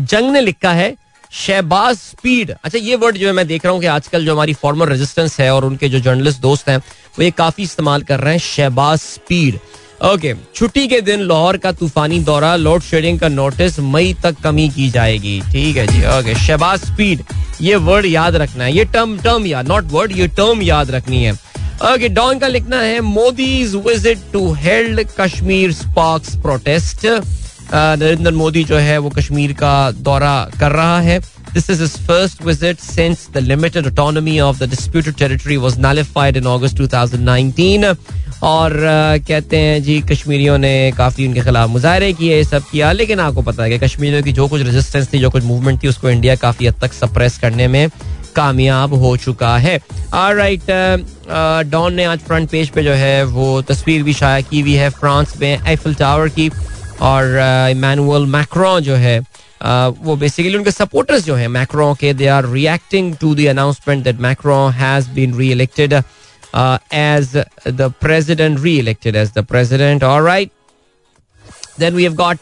जंग ने लिखा है शहबाज स्पीड. अच्छा ये वर्ड जो है मैं देख रहा हूँ कि आजकल जो हमारी फॉर्मल रेजिस्टेंस है और उनके जो जर्नलिस्ट दोस्त हैं, वो ये काफ़ी इस्तेमाल कर रहे हैं शहबाज स्पीड। ओके, छुट्टी के दिन लाहौर का तूफानी दौरा लोड शेडिंग का नोटिस, मई तक कमी की जाएगी। ठीक है जी, ओके, शहबाज स्पीड, ये वर्ड याद रखना है। ये टर्म टर्म याद नॉट वर्ड ये टर्म याद रखनी है। ओके डॉन का लिखना है Modi visit to held Kashmir sparks protest Narendra Modi जो है वो कश्मीर का दौरा कर रहा है। This is first visit since the limited autonomy of the disputed territory was nullified in August 2019 और uh, कहते हैं जी कश्मीरियों ने काफ़ी उनके खिलाफ मुजाहरे किए सब किया लेकिन आपको पता है कि कश्मीरियों की जो कुछ रेजिस्टेंस थी जो कुछ मूवमेंट थी उसको इंडिया काफ़ी हद तक सप्रेस करने में कामयाब हो चुका है। राइट डॉन uh, ने आज फ्रंट पेज पे जो है वो तस्वीर भी शाया की हुई है फ्रांस में एफिल टावर की और इमानुअल uh, मैक्रो जो है Uh, वो बेसिकली उनके सपोर्टर्स जो हैं मैक्रो के they are reacting to the announcement that Macron has been re elected as the president re elected as the president alright then we have got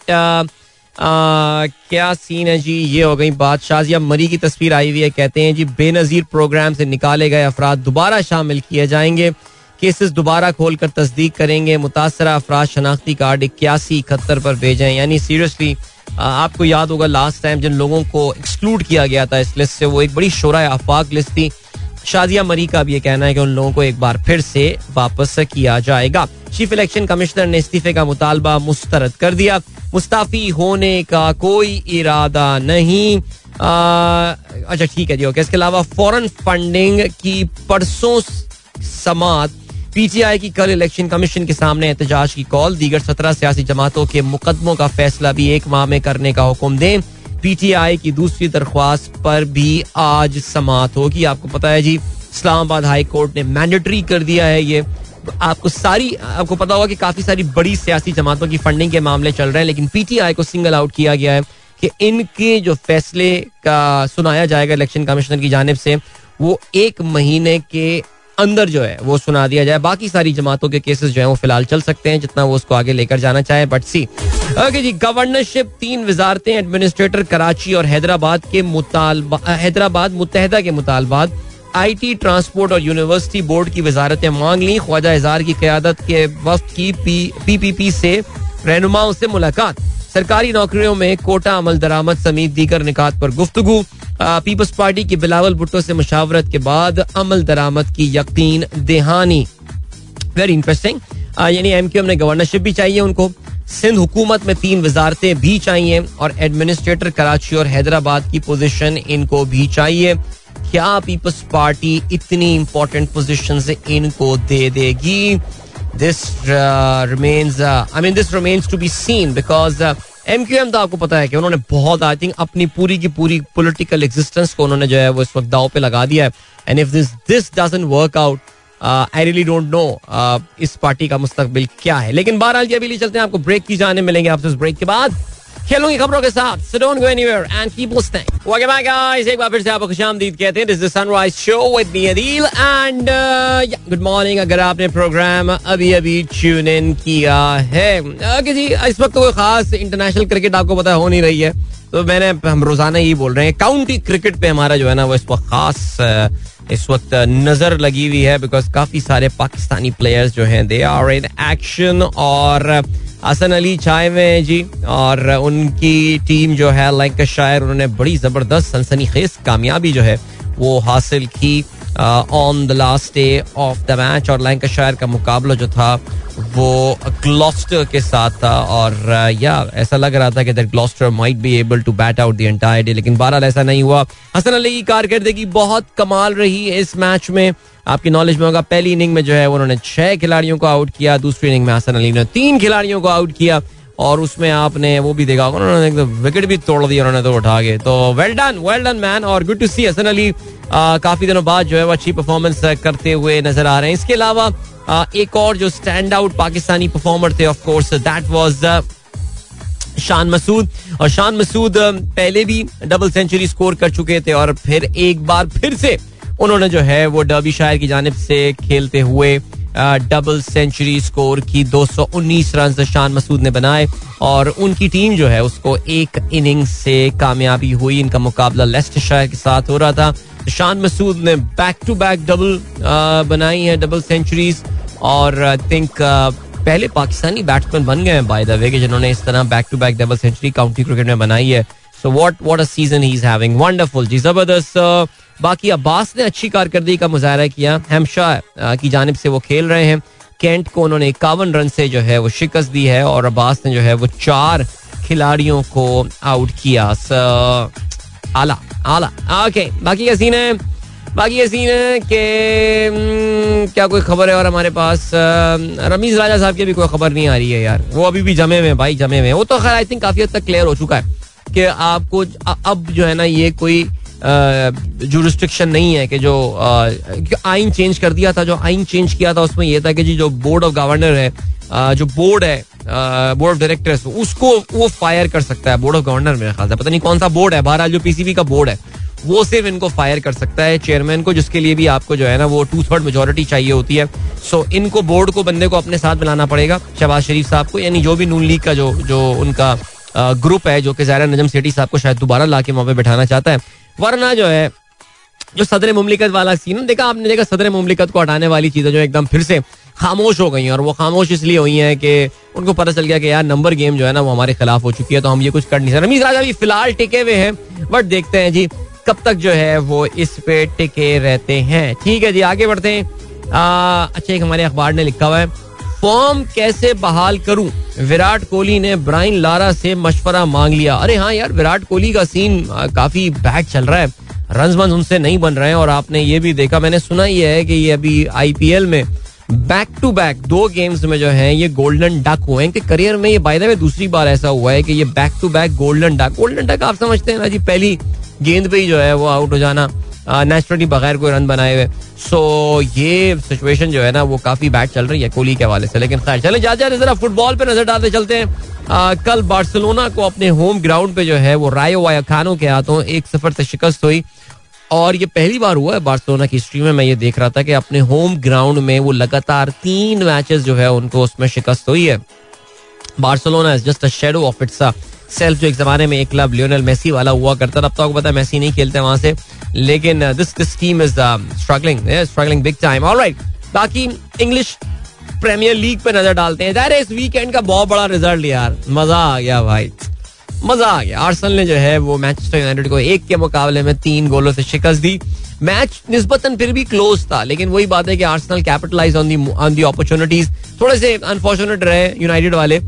क्या scene है जी? ये हो गई बात शाजिया मरी की तस्वीर आई हुई है, कहते हैं जी, बेनजीर प्रोग्राम से निकाले गए अफराद दोबारा शामिल किए जाएँगे। केसेस दोबारा खोल कर तस्दीक करेंगे। मुतासरा अफराज शनाख्ती कार्ड इक्यासी इकहत्तर पर भेजें। यानी सीरियसली आपको याद होगा लास्ट टाइम जिन लोगों को एक्सक्लूड किया गया था इस लिस्ट से, वो एक बड़ी शोरा आफाक लिस्ट थी। शादिया मरी का भी ये कहना है कि उन लोगों को एक बार फिर से वापस किया जाएगा। चीफ इलेक्शन कमिश्नर ने इस्तीफे का मुतालबा मुस्तरद कर दिया। मुस्ताफी होने का कोई इरादा नहीं। अच्छा ठीक है जी, ओके। इसके अलावा फॉरेन फंडिंग की परसों समात पीटीआई की कल इलेक्शन कमीशन के सामने एहतजाज की कॉल। दीगर सत्रह सियासी जमातों के मुकदमों का फैसला भी एक माह में करने का हुक्म दें। पीटीआई की दूसरी दरख्वास्त पर भी आज समात होगी। आपको पता है जी, इस्लामाबाद हाई कोर्ट ने मैंडेटरी कर दिया है ये। आपको सारी, आपको पता होगा कि काफ़ी सारी बड़ी सियासी जमातों की फंडिंग के मामले चल रहे हैं, लेकिन पीटीआई को सिंगल आउट किया गया है कि इनके जो फैसले का सुनाया जाएगा इलेक्शन कमिश्नर की जानब से, वो एक महीने के अंदर जो है, वो सुना दिया जाए। बाकी सारी जमातों के केसेस जो है, वो फ़िलहाल चल सकते हैं, जितना वो उसको आगे लेकर जाना चाहे बट सी ओके जी गवर्नरशिप तीन वजारतें एडमिनिस्ट्रेटर कराची और हैदराबाद के मुतालबा हैदराबाद मुतहदा के मुतालबात। आईटी ट्रांसपोर्ट और यूनिवर्सिटी बोर्ड की वजारतें मांग ली। ख्वाजा इजार की क्यादत के वक्त की पी पीपीपी से, रहनुमाओं से मुलाकात। सरकारी नौकरियों में कोटा अमल दरामद समेत दीगर निकात पर गुफ्तगु। पीपल्स पार्टी की बिलावल भुट्टो से मुशावरत के बाद अमल दरामद की यकीन दहानी। वेरी इंटरेस्टिंग यानी एम क्यू एम ने गवर्नरशिप भी चाहिए उनको। सिंध हुकूमत में तीन वजारतें भी चाहिए और एडमिनिस्ट्रेटर कराची और हैदराबाद की पोजीशन इनको भी चाहिए। क्या पीपल्स पार्टी इतनी इंपॉर्टेंट पोजीशन इनको दे देगी? This remains I mean this remains to be seen because M Q M तो आपको पता है कि उन्होंने बहुत आई थिंक अपनी पूरी की पूरी पोलिटिकल एग्जिस्टेंस को उन्होंने जो है वो इस वक्त दाव पे लगा दिया है। And if this this doesn't work out I really don't know इस पार्टी का मुस्तकबिल क्या है। लेकिन बहरहाल जी, अभी चलते हैं। आपको ब्रेक की जाने मिलेंगे। आपसे उस ब्रेक के बाद खेलों की खबरों के साथ। So don't go anywhere and keep listening. Welcome back guys. एक बार फिर से आपको खुशामदीद कहते हैं। This is sunrise show with me Adeel and good morning अगर आपने प्रोग्राम अभी अभी ट्यून इन किया है। ओके जी इस वक्त कोई खास इंटरनेशनल क्रिकेट आपको पता हो नहीं रही है। तो मैंने, हम रोज़ाना ही बोल रहे हैं काउंटी क्रिकेट पे हमारा जो है ना, वो इस वक्त खास इस वक्त नज़र लगी हुई है बिकॉज़ काफ़ी सारे पाकिस्तानी प्लेयर्स जो हैं दे आर इन एक्शन और, हसन अली छाए हुए हैं जी और उनकी टीम जो है लाइक शायर, उन्होंने बड़ी ज़बरदस्त सनसनी खेज कामयाबी जो है, वो हासिल की। On the last day of the match और लैंकशायर का मुकाबला जो था, वो ग्लॉस्टर के साथ था। और या ऐसा लग रहा था कि Gloucester might be able to bat out the entire day लेकिन बहरहाल ऐसा नहीं हुआ। हसन अली की कारकर्दगी बहुत कमाल रही इस मैच में। आपकी नॉलेज में होगा, पहली इनिंग में जो है उन्होंने छह खिलाड़ियों को आउट किया, दूसरी इनिंग में हसन अली ने तीन खिलाड़ियों को आउट किया। और उसमें आपने वो भी देखा, उन्होंने तो विकेट भी तोड़ दिया उन्होंने तो उठा के। तो well done well done man और good to see Hasan Ali काफ़ी दिनों बाद जो है वो अच्छी परफॉर्मेंस करते हुए नज़र आ रहे हैं। इसके अलावा एक और जो स्टैंड आउट पाकिस्तानी परफॉर्मर थे of course that was Shan Masood. और शान मसूद पहले भी डबल सेंचुरी स्कोर कर चुके थे और फिर एक बार फिर से उन्होंने जो है वो डर्बी शायर की जानब से खेलते हुए डबल सेंचुरी स्कोर की 219 रन शान मसूद ने बनाए और उनकी टीम जो है उसको एक इनिंग से कामयाबी हुई। इनका मुकाबला लेस्ट शायर के साथ हो रहा था। शान मसूद ने बैक टू बैक डबल बनाई है डबल सेंचुरीज और आई थिंक पहले पाकिस्तानी बैट्समैन बन गए हैं बाय द वे जिन्होंने इस तरह back to back double century county cricket में बनाई है। So what what a season he is having wonderful जी, ज़बरदस्त बाकी अब्बास ने अच्छी कारकर्दगी का मुजाहरा किया, हेमशाह की जानब से वो खेल रहे हैं। कैंट को उन्होंने इक्यावन रन से जो है वो शिकस्त दी है और अब्बास ने जो है वो चार खिलाड़ियों को आउट किया। आला आला। ओके बाकी सीन है, बाकी ये सीन है कि क्या कोई खबर है और हमारे पास? रमीज राजा साहब की भी कोई खबर नहीं आ रही है यार। वो अभी भी जमे में भाई, जमे में वो तो खैर आई थिंक काफ़ी हद तक क्लियर हो चुका है कि आपको अब जो है ना ये कोई जो रिस्ट्रिक्शन नहीं है कि जो आइन चेंज कर दिया था, जो आइन चेंज किया था, उसमें यह था कि जी जो बोर्ड ऑफ़ गवर्नर है जो बोर्ड है बोर्ड ऑफ़ डायरेक्टर्स उसको वो फायर कर सकता है बोर्ड ऑफ़ गवर्नर मेरे ख्याल पता नहीं कौन सा बोर्ड है, बहरहाल जो पीसीबी का बोर्ड है, वो सिर्फ़ इनको फायर कर सकता है चेयरमैन को, जिसके लिए भी आपको जो है ना, वो टू थर्ड मेजोरिटी चाहिए होती है। सो इनको बोर्ड को, बंदे को अपने साथ मिलाना पड़ेगा, शहबाज शरीफ साहब को, यानी जो भी नून लीग का जो जो उनका ग्रुप है, जो कि जायरा नजम सेठी साहब को शायद दोबारा ला के वहाँ पे बैठाना चाहता है। वरना जो है, जो सदर मुमलिकत वाला सीन देखा आपने, देखा सदर मुमलिकत को हटाने वाली चीज़ें जो एकदम फिर से खामोश हो गई हैं और वो खामोश इसलिए हुई हैं कि उनको पता चल गया कि यार नंबर गेम जो है ना वो हमारे खिलाफ हो चुकी है तो हम ये कुछ कर नहीं सकते। रमीज राजा भी फ़िलहाल टिके हुए हैं बट देखते हैं जी कब तक जो है वो इस पे टिके रहते हैं। ठीक है जी, आगे बढ़ते हैं। अच्छा एक हमारे अखबार ने लिखा हुआ है। फॉर्म कैसे बहाल करूँ? विराट कोहली ने ब्राइन लारा से मशवरा मांग लिया। अरे हाँ यार, विराट कोहली का सीन काफ़ी बैड चल रहा है। रन वन उनसे नहीं बन रहे हैं और आपने ये भी देखा, मैंने सुना ही है कि ये अभी आईपीएल में बैक टू बैक दो गेम्स में जो है, ये गोल्डन डक हुए हैं। कि करियर में ये बाय द वे दूसरी बार ऐसा हुआ है कि ये back to back golden duck golden duck आप समझते हैं ना जी, पहली गेंद पे ही जो है वो आउट हो जाना। नेचुरली बगैर कोई रन बनाए हुए। सो ये सिचुएशन जो है ना वो काफ़ी बैड चल रही है कोहली के हवाले से। लेकिन खैर चले जाते जरा फुटबॉल पे नज़र डालते चलते हैं। आ, कल बार्सिलोना को अपने होम ग्राउंड पे जो है वो रायो वायाखानो के हाथों एक सफ़र से शिकस्त हुई। और ये पहली बार हुआ है बार्सिलोना की हिस्ट्री में। मैं ये देख रहा था कि अपने होम ग्राउंड में वो लगातार तीन मैचेस जो है उनको उसमें शिकस्त हुई है। Barcelona is just a shadow of itself जो एक जमाने में एक क्लब लियोनल मेसी वाला हुआ करता था। अब तो आपको पता है मेसी नहीं खेलते वहाँ से। लेकिन this this team is struggling struggling big time alright बाकी इंग्लिश प्रीमियर लीग पे नज़र डालते हैं। इस वीकेंड का बहुत बड़ा रिज़ल्ट यार। मज़ा आ गया भाई। मज़ा आ गया। आर्सेनल ने जो है वो मैनचेस्टर यूनाइटेड को एक के मुकाबले में तीन गोलों से शिकस्त दी। मैच निस्बतन फिर भी क्लोज था, लेकिन वही बात है कि Arsenal capitalize on the on the opportunities थोड़े से अनफॉर्चुनेट रहे यूनाइटेड वाले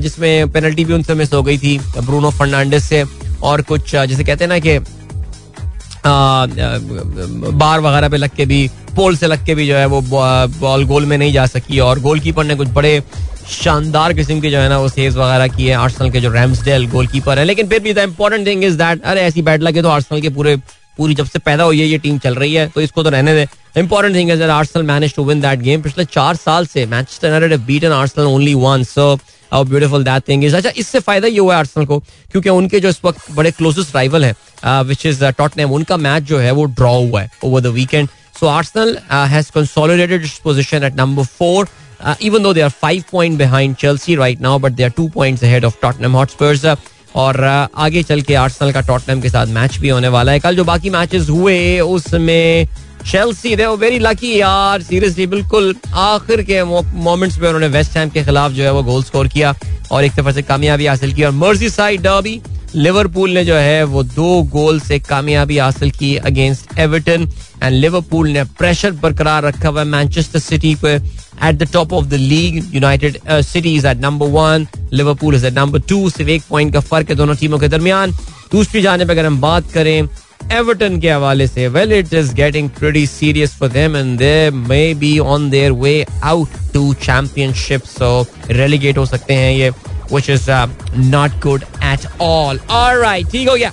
जिसमें पेनल्टी भी उनसे मिस हो गई थी ब्रूनो फर्नांडिस से, और कुछ जैसे कहते हैं ना कि बार वगैरह पे लग के भी पोल से लग के भी जो है वो बॉल गोल में नहीं जा सकी और गोलकीपर ने कुछ बड़े शानदार किस्म के जो है ना वो सेव्स वगैरह किए आर्सेनल के जो रैम्सडेल गोलकीपर है। लेकिन फिर भी the important thing is that अरे ऐसी बैट लगे तो आर्सेनल के पूरे, पूरी जब से पैदा हुई है, ये टीम चल रही है तो इसको तो रहने दे। Important thing is that Arsenal manage to win that game पिछले चार साल से Manchester United beaten Arsenal only one so how beautiful that thing is अच्छा इससे फ़ायदा ये हुआ है आर्सेनल को, क्योंकि उनके जो इस वक्त बड़े क्लोजेस्ट राइवल है विच इज़ टॉटनेम उनका मैच जो है वो ड्रॉ हुआ है over the weekend so Arsenal has consolidated its position at number 4 uh, even though they are five point behind Chelsea right now, but they are two points ahead of Tottenham Hotspurs. Uh, और uh, आगे चल के Arsenal का Tottenham के साथ match भी होने वाला है कल जो बाकी मैचेस हुए उसमें शेल्सी दे वेरी लकी यार सीरियसली बिल्कुल आखिर के मोमेंट्स पे उन्होंने वेस्ट हैम के खिलाफ जो है वो गोल स्कोर किया और एक तरफ़ से कामयाबी हासिल की और मर्ज़ी साइड डर्बी लिवरपूल ने जो है, वो दो गोल से कामयाबी हासिल की अगेंस्ट एवर्टन एंड लिवरपूल ने प्रेशर बरकरार रखा हुआ मैनचेस्टर सिटी पे at the top of the league United City is at number one Liverpool is at number two सिर्फ़ एक पॉइंट का फ़र्क है दोनों टीमों के दरमियान। दूसरी जाने पर अगर हम बात करें एवर्टन के हवाले से well it is getting pretty serious for them and they may be on their way out to championship so relegate हो सकते हैं ये which is uh, not good at all. All right, ठीक हो गया।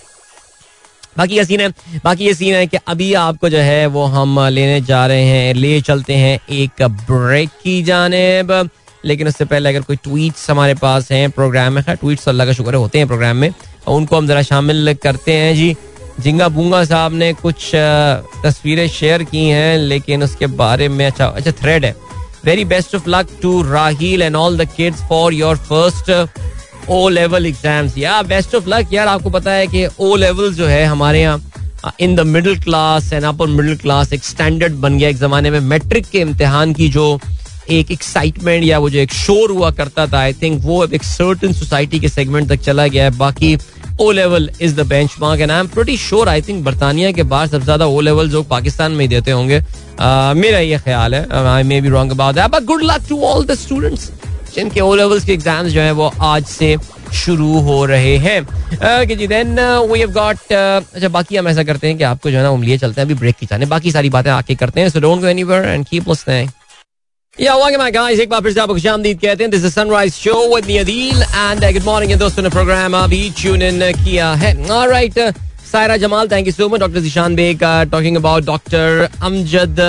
बाकी ये सीन है बाकी ये सीन है कि अभी आपको जो है वो हम लेने जा रहे हैं ले चलते हैं एक ब्रेक की जानेब। लेकिन उससे पहले अगर कोई ट्वीट्स हमारे पास हैं प्रोग्राम में खैर ट्वीट्स अल्लाह का शुक्र होते हैं प्रोग्राम में। उनको हम जरा शामिल करते हैं जी। जिंगा बूँगा साहब ने कुछ तस्वीरें शेयर की हैं लेकिन उसके बारे में अच्छा अच्छा थ्रेड है। Very best of luck to Raheel and all the kids for your first O level exams या बेस्ट ऑफ़ लक यार, आपको पता है कि ओ लेवल जो है हमारे यहाँ in the middle class and upper middle class एक स्टैंडर्ड बन गया एक जमाने में. मैट्रिक के इम्तिहान की जो एक एक्साइटमेंट या वो जो एक शोर हुआ करता था आई थिंक वो अब एक सर्टन सोसाइटी के सेगमेंट तक चला गया है. बाकी O level is the benchmark and I am pretty sure I think बरतानिया के बाद सबसे ज़्यादा ओ लेवल जो पाकिस्तान में ही देते होंगे। मेरा ये ख्याल है। I may be wrong about but good luck to all the students जिनके ओ लेवल्स के एग्ज़ाम्स जो है वो आज से शुरू हो रहे हैं। कि जी देन वी हैव गॉट अच्छा बाकी हम ऐसा करते हैं कि आपको जो है ना हम लिए चलते हैं, अभी ब्रेक की जाने, बाकी सारी बातें आके करते हैं so don't go anywhere and keep listening या वागे माय गाइस एक बार फिर से आपको खुशामदीद कहते हैं। This is Sunrise Show with me Adeel and good morning दोस्तों ने प्रोग्राम अभी ट्यून इन किया है। Alright Saira Jamal thank you so much doctor Zeeshan Baig talking about doctor Amjad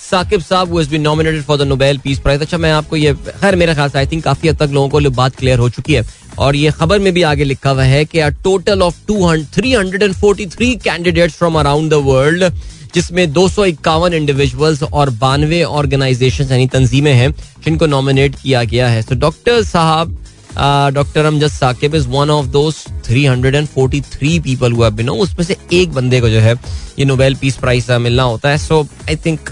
Saqib sahab वो be nominated for the Nobel peace prize अच्छा मैं आपको ये, खैर, मेरे ख्याल आई थिंक काफ़ी हद तक लोगों को बात क्लियर हो चुकी है। और ये खबर में भी आगे लिखा हुआ है कि total of two three hundred and forty three candidates from around the world जिसमें दो सौ इक्यावन इंडिविजुअल्स और बानवे ऑर्गेनाइजेशन यानी तंजीमें हैं, जिनको नॉमिनेट किया गया है। तो doctor sahab doctor Amjad Saqib is one of those 343 people who बिनो उसमें से एक बंदे को जो है, ये नोबेल पीस प्राइज मिलना होता है। सो आई थिंक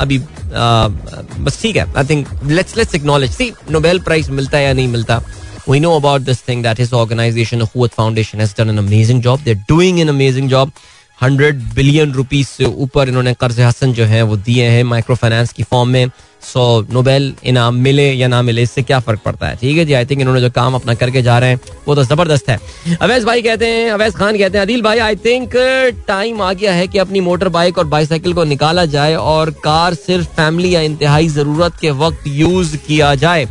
अभी बस ठीक है। I think let's let's acknowledge see Nobel prize मिलता है या नहीं मिलता? We know about this thing that his organization the Huat Foundation, has done an amazing job. They're doing an amazing job. Hundred billion rupees से ऊपर इन्होंने कर्ज हसन जो है वो दिए हैं माइक्रो फाइनेंस की फॉर्म में। सो नोबेल इनाम मिले या ना मिले, इससे क्या फ़र्क पड़ता है? ठीक है जी आई थिंक इन्होंने जो काम अपना करके जा रहे हैं, वो तो ज़बरदस्त है। अवैस भाई कहते हैं, अवैस खान कहते हैं, अदिल भाई आई थिंक टाइम आ गया है कि अपनी मोटर बाइक और बाइसाइकिल को निकाला जाए और कार सिर्फ़ फैमिली या इंतहाई ज़रूरत के वक्त यूज़ किया जाए।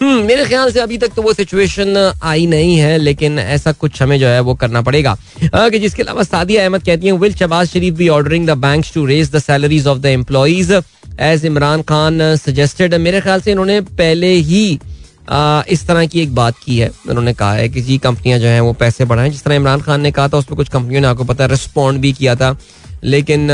मेरे ख्याल से अभी तक तो वो सिचुएशन आई नहीं है लेकिन ऐसा कुछ हमें जो है वो करना पड़ेगा। कि जिसके अलावा सादिया अहमद कहती हैं will Shahbaz Sharif be ordering the banks to raise the salaries of the employees as Imran Khan suggested मेरे ख्याल से इन्होंने पहले ही आ, इस तरह की एक बात की है। उन्होंने कहा है कि जी कंपनियाँ जो हैं वो पैसे बढ़ाएँ। जिस तरह इमरान खान ने कहा था उस पर कुछ कंपनियों ने आपको पता है रिस्पॉन्ड भी किया था। लेकिन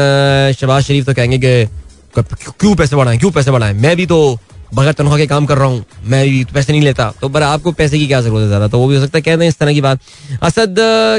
शबाज शरीफ तो कहेंगे कि क्यों पैसे बढ़ाएँ? क्यों पैसे बढ़ाएँ? मैं भी तो बगैर तनख्वाह के काम कर रहा हूँ। मैं पैसे नहीं लेता। तो पर आपको पैसे की क्या ज़रूरत है ज़्यादा? तो वो भी हो सकता है। कहते हैं इस तरह की बात। असद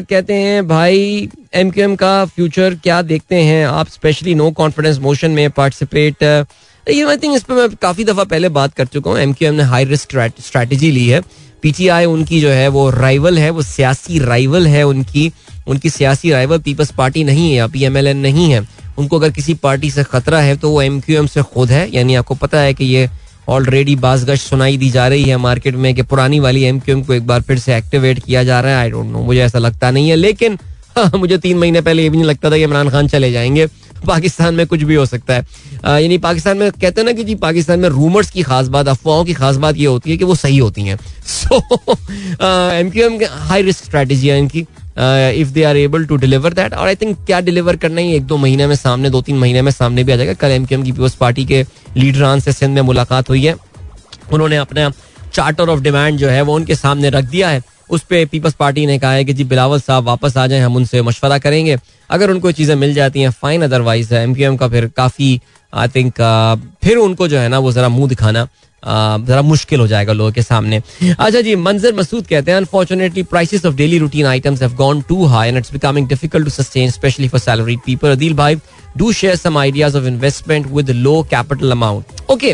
कहते हैं, भाई एम क्यू एम का फ्यूचर क्या देखते हैं? आप स्पेशली नो कॉन्फिडेंस मोशन में पार्टिसिपेट आई थिंक इस पर मैं काफ़ी दफ़ा पहले बात कर चुका हूँ। एम क्यू एम ने हाई रिस्क स्ट्रैटेजी ली है। पीटीआई उनकी जो है, वो राइवल है, वो सियासी राइवल है उनकी। उनकी सियासी राइवल पीपल्स पार्टी नहीं है या एन नहीं है। उनको अगर किसी पार्टी से खतरा है तो वो एम क्यू एम से खुद है। यानी आपको पता है कि ये ऑलरेडी बाजगश सुनाई दी जा रही है मार्केट में कि पुरानी वाली एम क्यू एम को एक बार फिर से एक्टिवेट किया जा रहा है। आई डोंट नो मुझे ऐसा लगता नहीं है लेकिन हाँ, मुझे तीन महीने पहले ये भी नहीं लगता था कि इमरान खान चले जाएँगे। पाकिस्तान में कुछ भी हो सकता है। यानी पाकिस्तान में कहते हैं ना कि जी पाकिस्तान में रूमर्स की खास बात अफवाहों की खास बात ये होती है कि वो सही होती हैं। So M Q M high risk strategy है इनकी। If they are able to deliver that और आई थिंक क्या डिलीवर करना ही? एक दो महीने में सामने, दो तीन महीने में सामने भी आ जाएगा। कल एम की पीपल्स पार्टी के लीडरान से सिंध में मुलाकात हुई है। उन्होंने अपना चार्टर ऑफ़ डिमांड जो है, वो उनके सामने रख दिया है। उस पर पीपल्स पार्टी ने कहा है कि जी बिलावल साहब वापस आ जाएँ, हम उनसे मशवरा करेंगे। अगर उनको चीज़ें मिल जाती हैं फाइन अदरवाइज़ एम का फिर काफ़ी आई थिंक फिर उनको जो है ना, वो ज़रा मुँह दिखाना जरा मुश्किल हो जाएगा लोगों के सामने। अच्छा जी, मंजर मसूद कहते हैं unfortunately prices of daily routine items have gone too high and it's becoming difficult to sustain specially for salaried people Adeel भाई do share some ideas of investment with low capital amount okay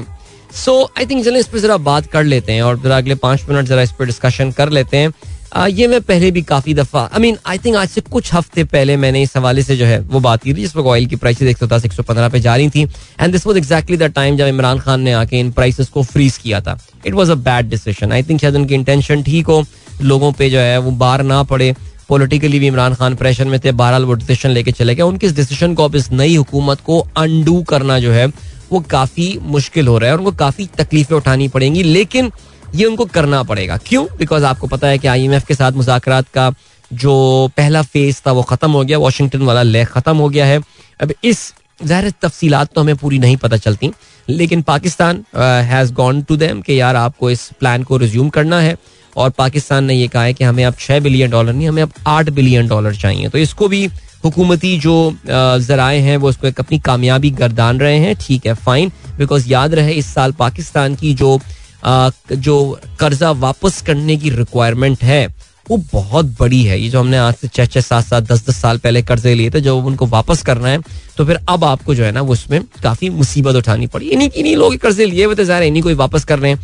so I think चलिए इस पर जरा बात कर लेते हैं और जरा अगले पाँच मिनट जरा इस पर डिस्कशन कर लेते हैं। ये मैं पहले भी काफ़ी दफ़ा आई मीन आई थिंक आज से कुछ हफ़्ते पहले मैंने इस हवाले से जो है वो बात की थी जिसमें ऑयल की प्राइसेस एक सौ दस, एक सौ पंद्रह पे जा रही थी। And this was exactly the time जब इमरान खान ने आके इन प्राइसेस को फ्रीज किया था। It was a bad decision I think शायद उनकी इंटेंशन ठीक हो, लोगों पे जो है वो बार ना पड़े। पॉलिटिकली भी इमरान खान प्रेशर में थे, बहरहाल वो डिसीज़न लेके चले गए। उनके इस डिसीज़न को अब इस नई हुकूमत को अनडू करना जो है वो काफ़ी मुश्किल हो रहा है और उनको काफ़ी तकलीफें उठानी पड़ेंगी। लेकिन ये उनको करना पड़ेगा। क्यों? बिकॉज़ आपको पता है कि आईएमएफ के साथ मुजाकर का जो पहला फ़ेज़ था, वो खत्म हो गया वॉशिंगटन वाला ले खत्म हो गया है। अब इस ज़ाहिर तफसीलात तो हमें पूरी नहीं पता चलती, लेकिन Pakistan has gone to them कि यार आपको इस प्लान को रिज्यूम करना है, और पाकिस्तान ने ये कहा है कि हमें अब छः बिलियन डॉलर नहीं, हमें अब आठ बिलियन डॉलर चाहिए। तो इसको भी हुकूमती जो जराए हैं, वो उसको एक अपनी कामयाबी गर्दान रहे हैं। ठीक है फाइन बिकॉज़ याद रहे, इस साल पाकिस्तान की जो जो कर्जा वापस करने की रिक्वायरमेंट है, वो बहुत बड़ी है। ये जो हमने आज से छह छह सात सात दस दस साल पहले कर्जे लिए थे, जब उनको वापस करना है तो फिर अब आपको जो है ना, वो उसमें काफ़ी मुसीबत उठानी पड़ी। इन्हीं इन्हीं लोग कर्जे लिए हुए थे, ज़ाहिर इन्हीं को वापस कर रहे हैं।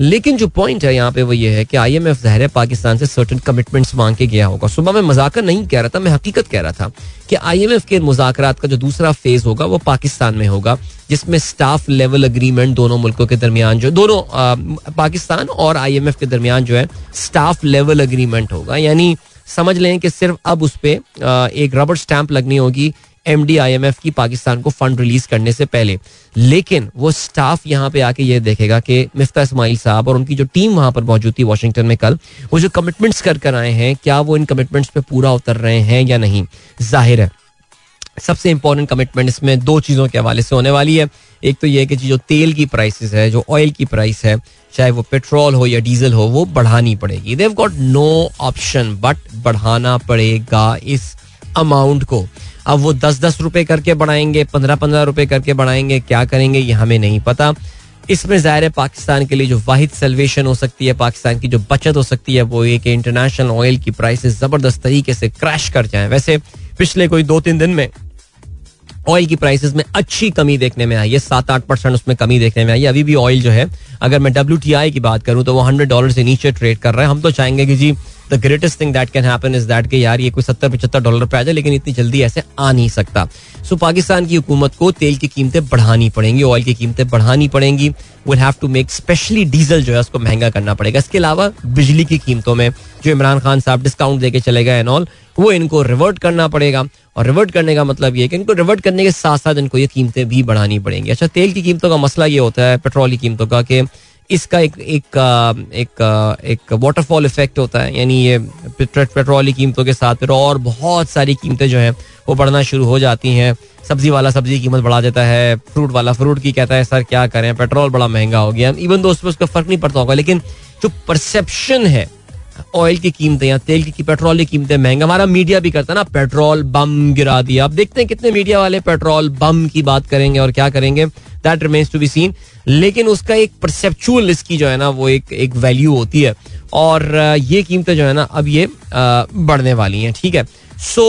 लेकिन जो पॉइंट है यहाँ पे वो ये है कि आई एम एफ़ जहर पाकिस्तान से सर्टन कमिटमेंट्स मांग के गया होगा। सुबह मैं मजाकर नहीं कह रहा था मैं हकीकत कह रहा था कि आई एम एफ़ के मुजाकर का जो दूसरा फ़ेज़ होगा वो पाकिस्तान में होगा जिसमें स्टाफ लेवल अग्रीमेंट दोनों मुल्कों के दरमियान जो दोनों आ, पाकिस्तान और आई एम एफ़ के दरमियान जो है स्टाफ लेवल अग्रीमेंट होगा। यानी समझ लें कि सिर्फ़ अब उस पर एक रबड़ स्टैंप लगनी होगी M D I M F की पाकिस्तान को फंड रिलीज़ करने से पहले। लेकिन वो स्टाफ यहाँ पे आके ये देखेगा कि मिफ्ता इसमाइल साहब और उनकी जो टीम वहाँ पर मौजूद थी वाशिंगटन में कल, वो जो कमिटमेंट्स कर कर आए हैं, क्या वो इन कमिटमेंट्स पे पूरा उतर रहे हैं या नहीं? ज़ाहिर है, सबसे इंपॉर्टेंट कमिटमेंट इसमें दो चीज़ों के हवाले से होने वाली है। एक तो ये कि जो तेल की प्राइसेस है, जो ऑयल की प्राइस है, चाहे वो पेट्रोल हो या डीजल हो, वो बढ़ानी पड़ेगी। They've got no option but बढ़ाना पड़ेगा इस अमाउंट को। अब वो दस दस रुपए करके बढ़ाएँगे पंद्रह पंद्रह रुपए करके बढ़ाएँगे, क्या करेंगे ये हमें नहीं पता। इसमें ज़ाहिर है पाकिस्तान के लिए जो वाहिद सेल्वेशन हो सकती है, पाकिस्तान की जो बचत हो सकती है, वो ये कि इंटरनेशनल ऑयल की प्राइसेस ज़बरदस्त तरीके से क्रैश कर जाए। वैसे पिछले कोई दो तीन दिन में ऑयल की प्राइसेस में अच्छी कमी देखने में आई है, सात आठ परसेंट उसमें कमी देखने में आई है। अभी भी ऑयल जो है, अगर मैं डब्ल्यूटीआई की बात करूँ तो वो हंड्रेड डॉलर से नीचे ट्रेड कर रहे हैं। हम तो चाहेंगे कि जी the greatest thing that can happen is that कि यार ये कोई सत्तर पचहत्तर डॉलर पे आ जाए, लेकिन इतनी जल्दी ऐसे आ नहीं सकता। सो पाकिस्तान की हुकूमत को तेल की कीमतें बढ़ानी पड़ेंगी ऑयल की कीमतें बढ़ानी पड़ेंगी। Will have to make specially diesel जो है, उसको महँगा करना पड़ेगा। इसके अलावा बिजली की कीमतों में, जो इमरान खान साहब डिस्काउंट देके चले गए एंड ऑल वो इनको रिवर्ट करना पड़ेगा। और रिवर्ट करने का मतलब ये कि इनको रिवर्ट करने के साथ साथ इनको ये कीमतें भी बढ़ानी पड़ेंगी। अच्छा तेल की कीमतों का मसला ये होता है, पेट्रोल की कीमतों का कि इसका एक एक एक एक वाटरफॉल इफ़ेक्ट होता है। यानी ये पेट्रोल की कीमतों के साथ फिर और बहुत सारी कीमतें जो हैं, वो बढ़ना शुरू हो जाती हैं। सब्ज़ी वाला सब्ज़ी की कीमत बढ़ा देता है फ्रूट वाला फ्रूट की कहता है, सर, क्या करें? पेट्रोल बड़ा महँगा हो गया। इवन दोस्तों उसका फ़र्क नहीं पड़ता होगा, लेकिन जो परसेप्शन है ऑयल की कीमतें या तेल की पेट्रोल की कीमतें महँगा। हमारा मीडिया भी करता है ना पेट्रोल बम गिरा दिया अब देखते हैं कितने मीडिया वाले पेट्रोल बम की बात करेंगे और क्या करेंगे। That remains to be seen लेकिन उसका एक परसेप्चुअल इसकी जो है ना वो एक एक वैल्यू होती है। और ये कीमतें जो है ना अब ये बढ़ने वाली हैं ठीक है? सो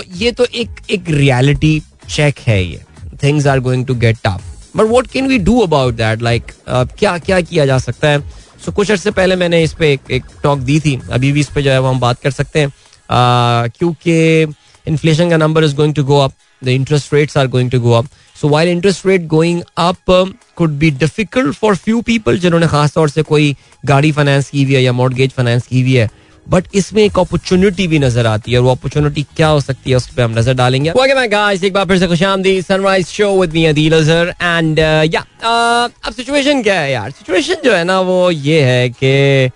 so, ये तो एक एक रियलिटी चेक है ये। Things are going to get tough but what can we do about that like क्या क्या किया जा सकता है? सो कुछ अर्से पहले मैंने इस पर एक, एक टॉक दी थी। अभी भी इस पर जो है वो हम बात कर सकते हैं। क्योंकि इन्फ्लेशन का number is going to go up the interest rates are going to go up so while interest rate going up could be difficult for few people जिन्होंने खासतौर से कोई गाड़ी फाइनेंस की हुई है या मॉडगेज फाइनेंस की हुई है। बट इसमें एक अपॉर्चुनिटी भी नज़र आती है वो अपॉर्चुनिटी क्या हो सकती है उस पर हम नज़र डालेंगे। गाइस एक बार फिर से Sunrise Show with me Adeel Azhar and या अब सिचुएशन क्या है यार? सिचुएशन जो है ना वो ये है कि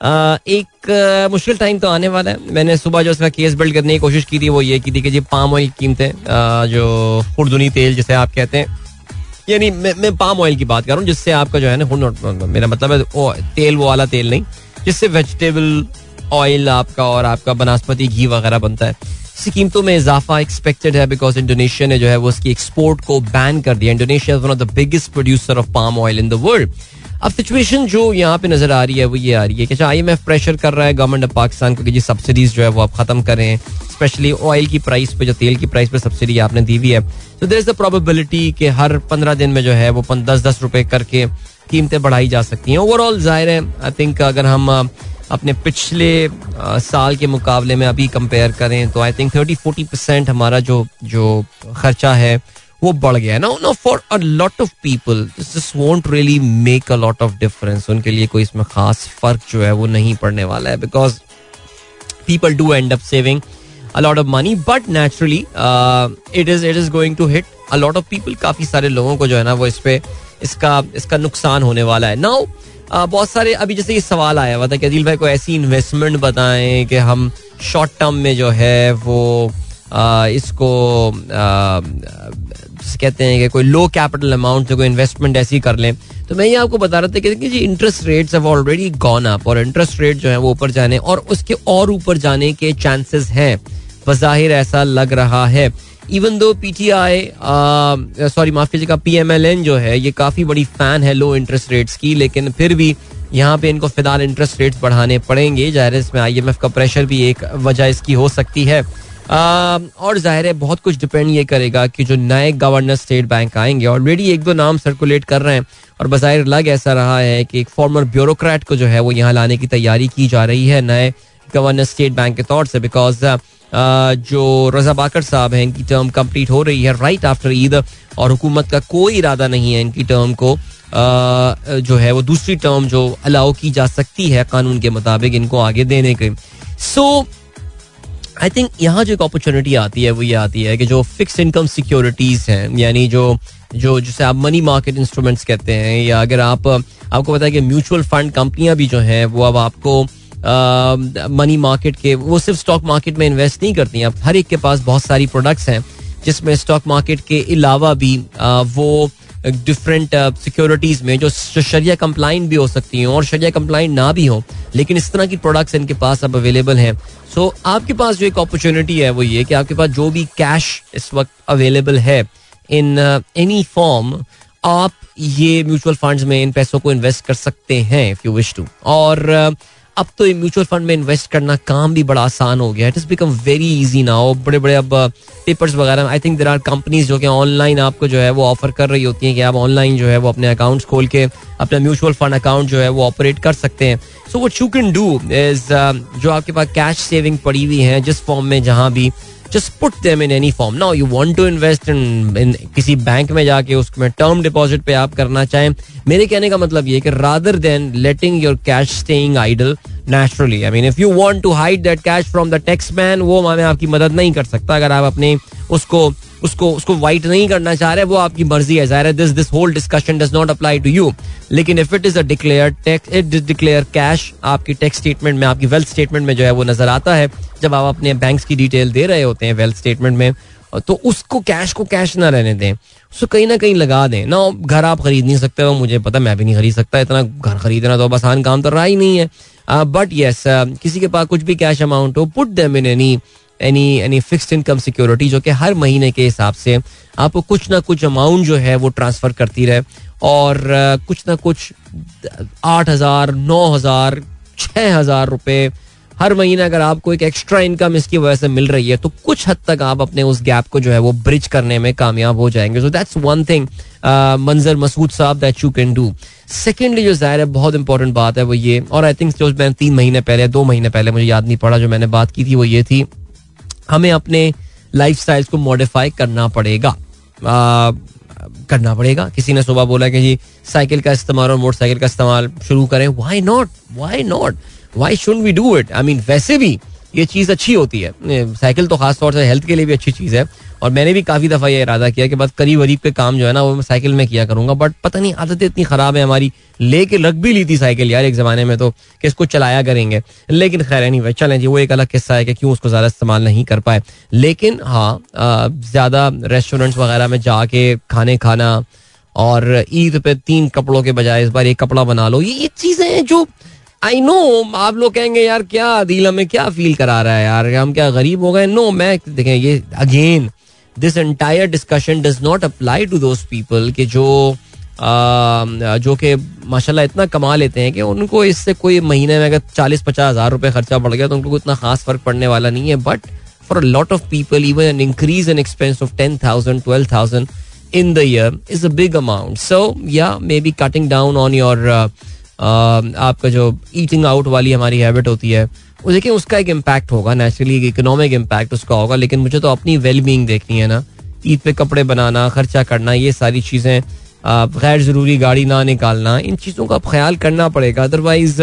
Uh, एक uh, मुश्किल टाइम तो आने वाला है। मैंने सुबह जो उसका केस बिल्ड करने की कोशिश की थी वो ये की थी कि जी पाम ऑयल कीमतें uh, जो खुरदुनी तेल जिसे आप कहते हैं यानी मैं, मैं पाम ऑयल की बात कर रहा हूँ जिससे आपका जो है ना मेरा मतलब है ओ, तेल वो वाला तेल नहीं जिससे वेजिटेबल ऑयल आपका और आपका बनस्पति घी वगैरह बनता है। इसकी कीमतों में इजाफा एक्सपेक्टेड है बिकॉज़ इंडोनेशिया ने जो है वो उसकी एक्सपोर्ट को बैन कर दिया। Indonesia is one of the biggest producer of palm oil in the world अब सिचुएशन जो यहाँ पे नज़र आ रही है, वो ये आ रही है कि आई एम एफ़ प्रेशर कर रहा है गवर्नमेंट ऑफ़ पाकिस्तान को कि जी सब्सिडीज जो है वो आप खत्म करें। स्पेशली ऑयल की प्राइस पे, जो तेल की प्राइस पे सब्सिडी आपने दी हुई है। तो देर इज़ द प्रोबेबिलिटी कि हर पंद्रह दिन में जो है वो दस दस रुपए करके कीमतें बढ़ाई जा सकती हैं। ओवरऑल ज़ाहिर है आई थिंक अगर हम अपने पिछले आ, साल के मुकाबले में अभी कंपेयर करें तो I think thirty forty percent हमारा जो जो खर्चा है वो बढ़ गया है। ना no for a lot of people this won't really make a lot of difference उनके लिए कोई इसमें खास फ़र्क जो है वो नहीं पड़ने वाला है because people do end up saving a lot of money but naturally it is it is going to hit a lot of people काफ़ी सारे लोगों को जो है ना वो इस पे इसका इसका नुकसान होने वाला है। नाउ बहुत सारे अभी जैसे ये सवाल आया हुआ था कि अदिल भाई को ऐसी इन्वेस्टमेंट बताएँ कि हम शॉर्ट टर्म में जो है वो इसको कहते हैं कि कोई लो कैपिटल अमाउंट से कोई इन्वेस्टमेंट ऐसी कर लें। तो मैं ये आपको बता रहा था कि जी interest rates have already gone up और इंटरेस्ट रेट जो है वो ऊपर जाने और उसके और ऊपर जाने के चांसेस हैं। बज़ाहिर ऐसा लग रहा है। इवन दो पीटीआई सॉरी माफ़ कीजिएगा पीएमएलएन जो है ये काफ़ी बड़ी फ़ैन है लो इंटरेस्ट रेट्स की लेकिन फिर भी यहाँ पे इनको फ़िलहाल इंटरेस्ट रेट्स बढ़ाने पड़ेंगे। ज़ाहिर इसमें आईएमएफ का प्रेशर भी एक वजह इसकी हो सकती है। आ, और ज़ाहिर है बहुत कुछ डिपेंड ये करेगा कि जो नए गवर्नर स्टेट बैंक आएँगे ऑलरेडी एक दो नाम सर्कुलेट कर रहे हैं और बाहिर लग ऐसा रहा है कि एक फॉर्मर ब्यूरोक्रेट को जो है वो यहाँ लाने की तैयारी की जा रही है नए गवर्नर स्टेट बैंक के तौर से बिकॉज़ जो रजा बाकर साहब हैं, इनकी टर्म कंप्लीट हो रही है राइट आफ्टर ईद और हुकूमत का कोई इरादा नहीं है इनकी टर्म को। जो है वो दूसरी टर्म जो अलाउ की जा सकती है कानून के मुताबिक इनको आगे देने के। सो आई थिंक यहाँ जो एक अपॉर्चुनिटी आती है, वो ये आती है कि जो फिक्स इनकम सिक्योरिटीज हैं, यानी जो जो जिसे आप मनी मार्केट इंस्ट्रूमेंट्स कहते हैं, या अगर आप, आपको पता है कि म्यूचुअल फंड कंपनियाँ भी जो हैं, वो अब आपको मनी मार्केट के वो सिर्फ़ स्टॉक मार्केट में इन्वेस्ट नहीं करती हैं। हर एक के पास बहुत सारी प्रोडक्ट्स हैं जिसमें स्टॉक मार्केट के अलावा भी वो डिफरेंट सिक्योरिटीज में जो शरिया कंप्लाइंट भी हो सकती हैं और शरिया कंप्लाइंट ना भी हो लेकिन इस तरह की प्रोडक्ट्स इनके पास अब अवेलेबल हैं। सो so, आपके पास जो एक अपॉर्चुनिटी है वो ये कि आपके पास जो भी कैश इस वक्त अवेलेबल है इन एनी फॉर्म आप ये म्यूचुअल फंड्स में इन पैसों को इन्वेस्ट कर सकते हैं इफ़ यू विश टू और uh, अब तो म्यूचुअल फंड में इन्वेस्ट करना काम भी बड़ा आसान हो गया it is become very easy now बड़े बड़े अब पेपर्स वगैरह I think there are companies जो कि ऑनलाइन आपको जो है वो ऑफ़र कर रही होती हैं कि आप ऑनलाइन जो है वो अपने अकाउंट्स खोल के अपना म्यूचुअल फंड अकाउंट जो है वो ऑपरेट कर सकते हैं। So what you can do is जो आपके पास कैश सेविंग पड़ी हुई है, जिस फॉर्म में जहाँ भी just put them in any form now you want to invest in in किसी बैंक में जाके उसमें टर्म डिपॉजिट पे आप करना चाहें, मेरे कहने का मतलब ये कि rather than letting your cash staying idle naturally I mean if you want to hide that cash from the tax man वो मैं आपकी मदद नहीं कर सकता अगर आप अपने उसको उसको उसको वाइट नहीं करना चाह रहे, वो आपकी मर्ज़ी है, ज़ाहिर है this this whole discussion does not apply to you लेकिन if it is a declare tax it declare cash आपकी टैक्स स्टेटमेंट में, आपकी वेल्थ स्टेटमेंट में जो है वो नज़र आता है, जब आप अपने बैंक्स की डिटेल दे रहे होते हैं वेल्थ स्टेटमेंट में तो उसको कैश को कैश ना रहने दें, उसको कहीं ना कहीं लगा दें। ना, घर आप खरीद नहीं सकते हो, मुझे पता मैं भी नहीं खरीद सकता, इतना घर खरीदना तो आसान काम तो रहा ही नहीं है। बट येस किसी के पास कुछ भी कैश अमाउंट हो put them in any any any fixed income security जो कि हर महीने के हिसाब से आपको कुछ ना कुछ अमाउंट जो है वो ट्रांसफ़र करती रहे और कुछ ना कुछ आठ हज़ार, नौ हज़ार, छह हज़ार रुपये हर महीने अगर आपको एक एक्स्ट्रा इनकम इसकी वजह से मिल रही है तो कुछ हद तक आप अपने उस गैप को जो है वो ब्रिज करने में कामयाब हो जाएँगे। So that's one thing Manzar Masood sahab that you can do secondly जो ज़ाहिर है, बहुत इंपॉर्टेंट बात है वो ये, और आई थिंक जो मैं तीन महीने पहले, दो महीने पहले मुझे याद नहीं पड़ा, जो मैंने बात की थी, वो ये थी हमें अपने लाइफ को मॉडिफाई करना पड़ेगा। आ, करना पड़ेगा। किसी ने सुबह बोला कि जी साइकिल का इस्तेमाल और मोटरसाइकिल का इस्तेमाल शुरू करें। Why not why not why should we do it I mean वैसे भी ये चीज़ अच्छी होती है। साइकिल तो खास तौर से हेल्थ के लिए भी अच्छी चीज़ है। और मैंने भी काफ़ी दफ़ा ये इरादा किया कि बस करीब वरीब के काम जो है ना, वो मैं साइकिल में किया करूँगा। बट पता नहीं, आदतें इतनी ख़राब है हमारी। लेके रख भी ली थी साइकिल यार एक ज़माने में तो कि इसको चलाया करेंगे। लेकिन खैर नहीं भाई चलें जी, वो एक अलग किस्सा है कि क्यों उसको ज़्यादा इस्तेमाल नहीं कर पाए। लेकिन हाँ ज़्यादा रेस्टोरेंट्स वगैरह में जाके खाने खाना और ईद पे तीन कपड़ों के बजाय इस बार एक कपड़ा बना लो, ये ये चीज़ें हैं जो आई नो आप लोग कहेंगे यार क्या दिल हमें क्या फील करा रहा है यार? हम क्या गरीब हो गए? नो मैं देखें ये again this entire discussion does not apply to those people के जो आ, जो कि माशाल्लाह इतना कमा लेते हैं कि उनको इससे कोई महीने में अगर चालीस पचास हज़ार रुपए खर्चा पड़ गया तो उनको इतना खास फ़र्क पड़ने वाला नहीं है। But for a lot of people even an increase in expense of ten thousand twelve thousand in the year is a big amount so या may be cutting down on your आपका जो ईटिंग आउट वाली हमारी habit होती है, वो देखिए उसका एक इम्पैक्ट होगा नेचुरली एक इकोनॉमिक इम्पैक्ट उसका होगा, लेकिन मुझे तो अपनी वेल बींग देखनी है ना। ईद पे कपड़े बनाना, खर्चा करना, ये सारी चीज़ें गैर ज़रूरी गाड़ी ना निकालना, इन चीज़ों का ख्याल करना पड़ेगा। अदरवाइज़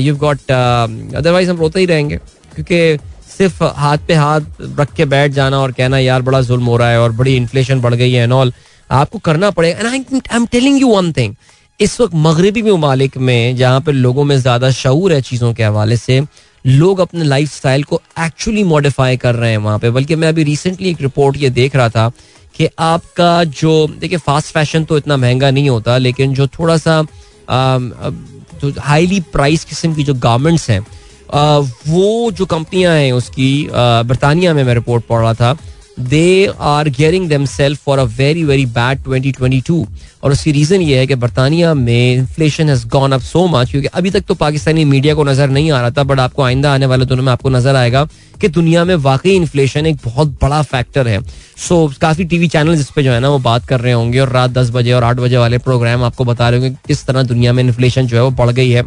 यू गॉट अदरवाइज़ हम रोते ही रहेंगे, क्योंकि सिर्फ़ हाथ पे हाथ रख के बैठ जाना और कहना, यार, बड़ा जुल्म हो रहा है और बड़ी इन्फ्लेशन बढ़ गई है एंड ऑल आपको करना पड़ेगा। And I am telling you one thing इस वक्त मगरबी ममालिक में, जहाँ पर लोगों में ज़्यादा शूर है चीज़ों के हवाले से, लोग अपने लाइफ स्टाइल को एक्चुअली मॉडिफाई कर रहे हैं वहाँ पे। बल्कि मैं अभी रिसेंटली एक रिपोर्ट ये देख रहा था कि आपका जो, देखिए फास्ट फ़ैशन तो इतना महँगा नहीं होता, लेकिन जो थोड़ा सा हाईली प्राइस किस्म की जो गारमेंट्स हैं वो जो कंपनियाँ हैं उसकी बरतानिया में मैं रिपोर्ट पढ़ रहा था they are gearing themselves for a very very bad 2022 और उसकी रीजन ये है कि बरतानिया में inflation has gone up so much क्योंकि अभी तक तो पाकिस्तानी मीडिया को नज़र नहीं आ रहा था बट आपको आइंदा आने वाले दिनों में आपको नज़र आएगा कि दुनिया में वाकई इन्फ्लेशन एक बहुत बड़ा फैक्टर है। सो so, काफ़ी टीवी चैनल इस पे जो है ना वो बात कर रहे होंगे और रात दस बजे और आठ बजे वाले प्रोग्राम आपको बता रहे होंगे किस तरह दुनिया में इन्फ्लेशन जो है वो बढ़ गई है।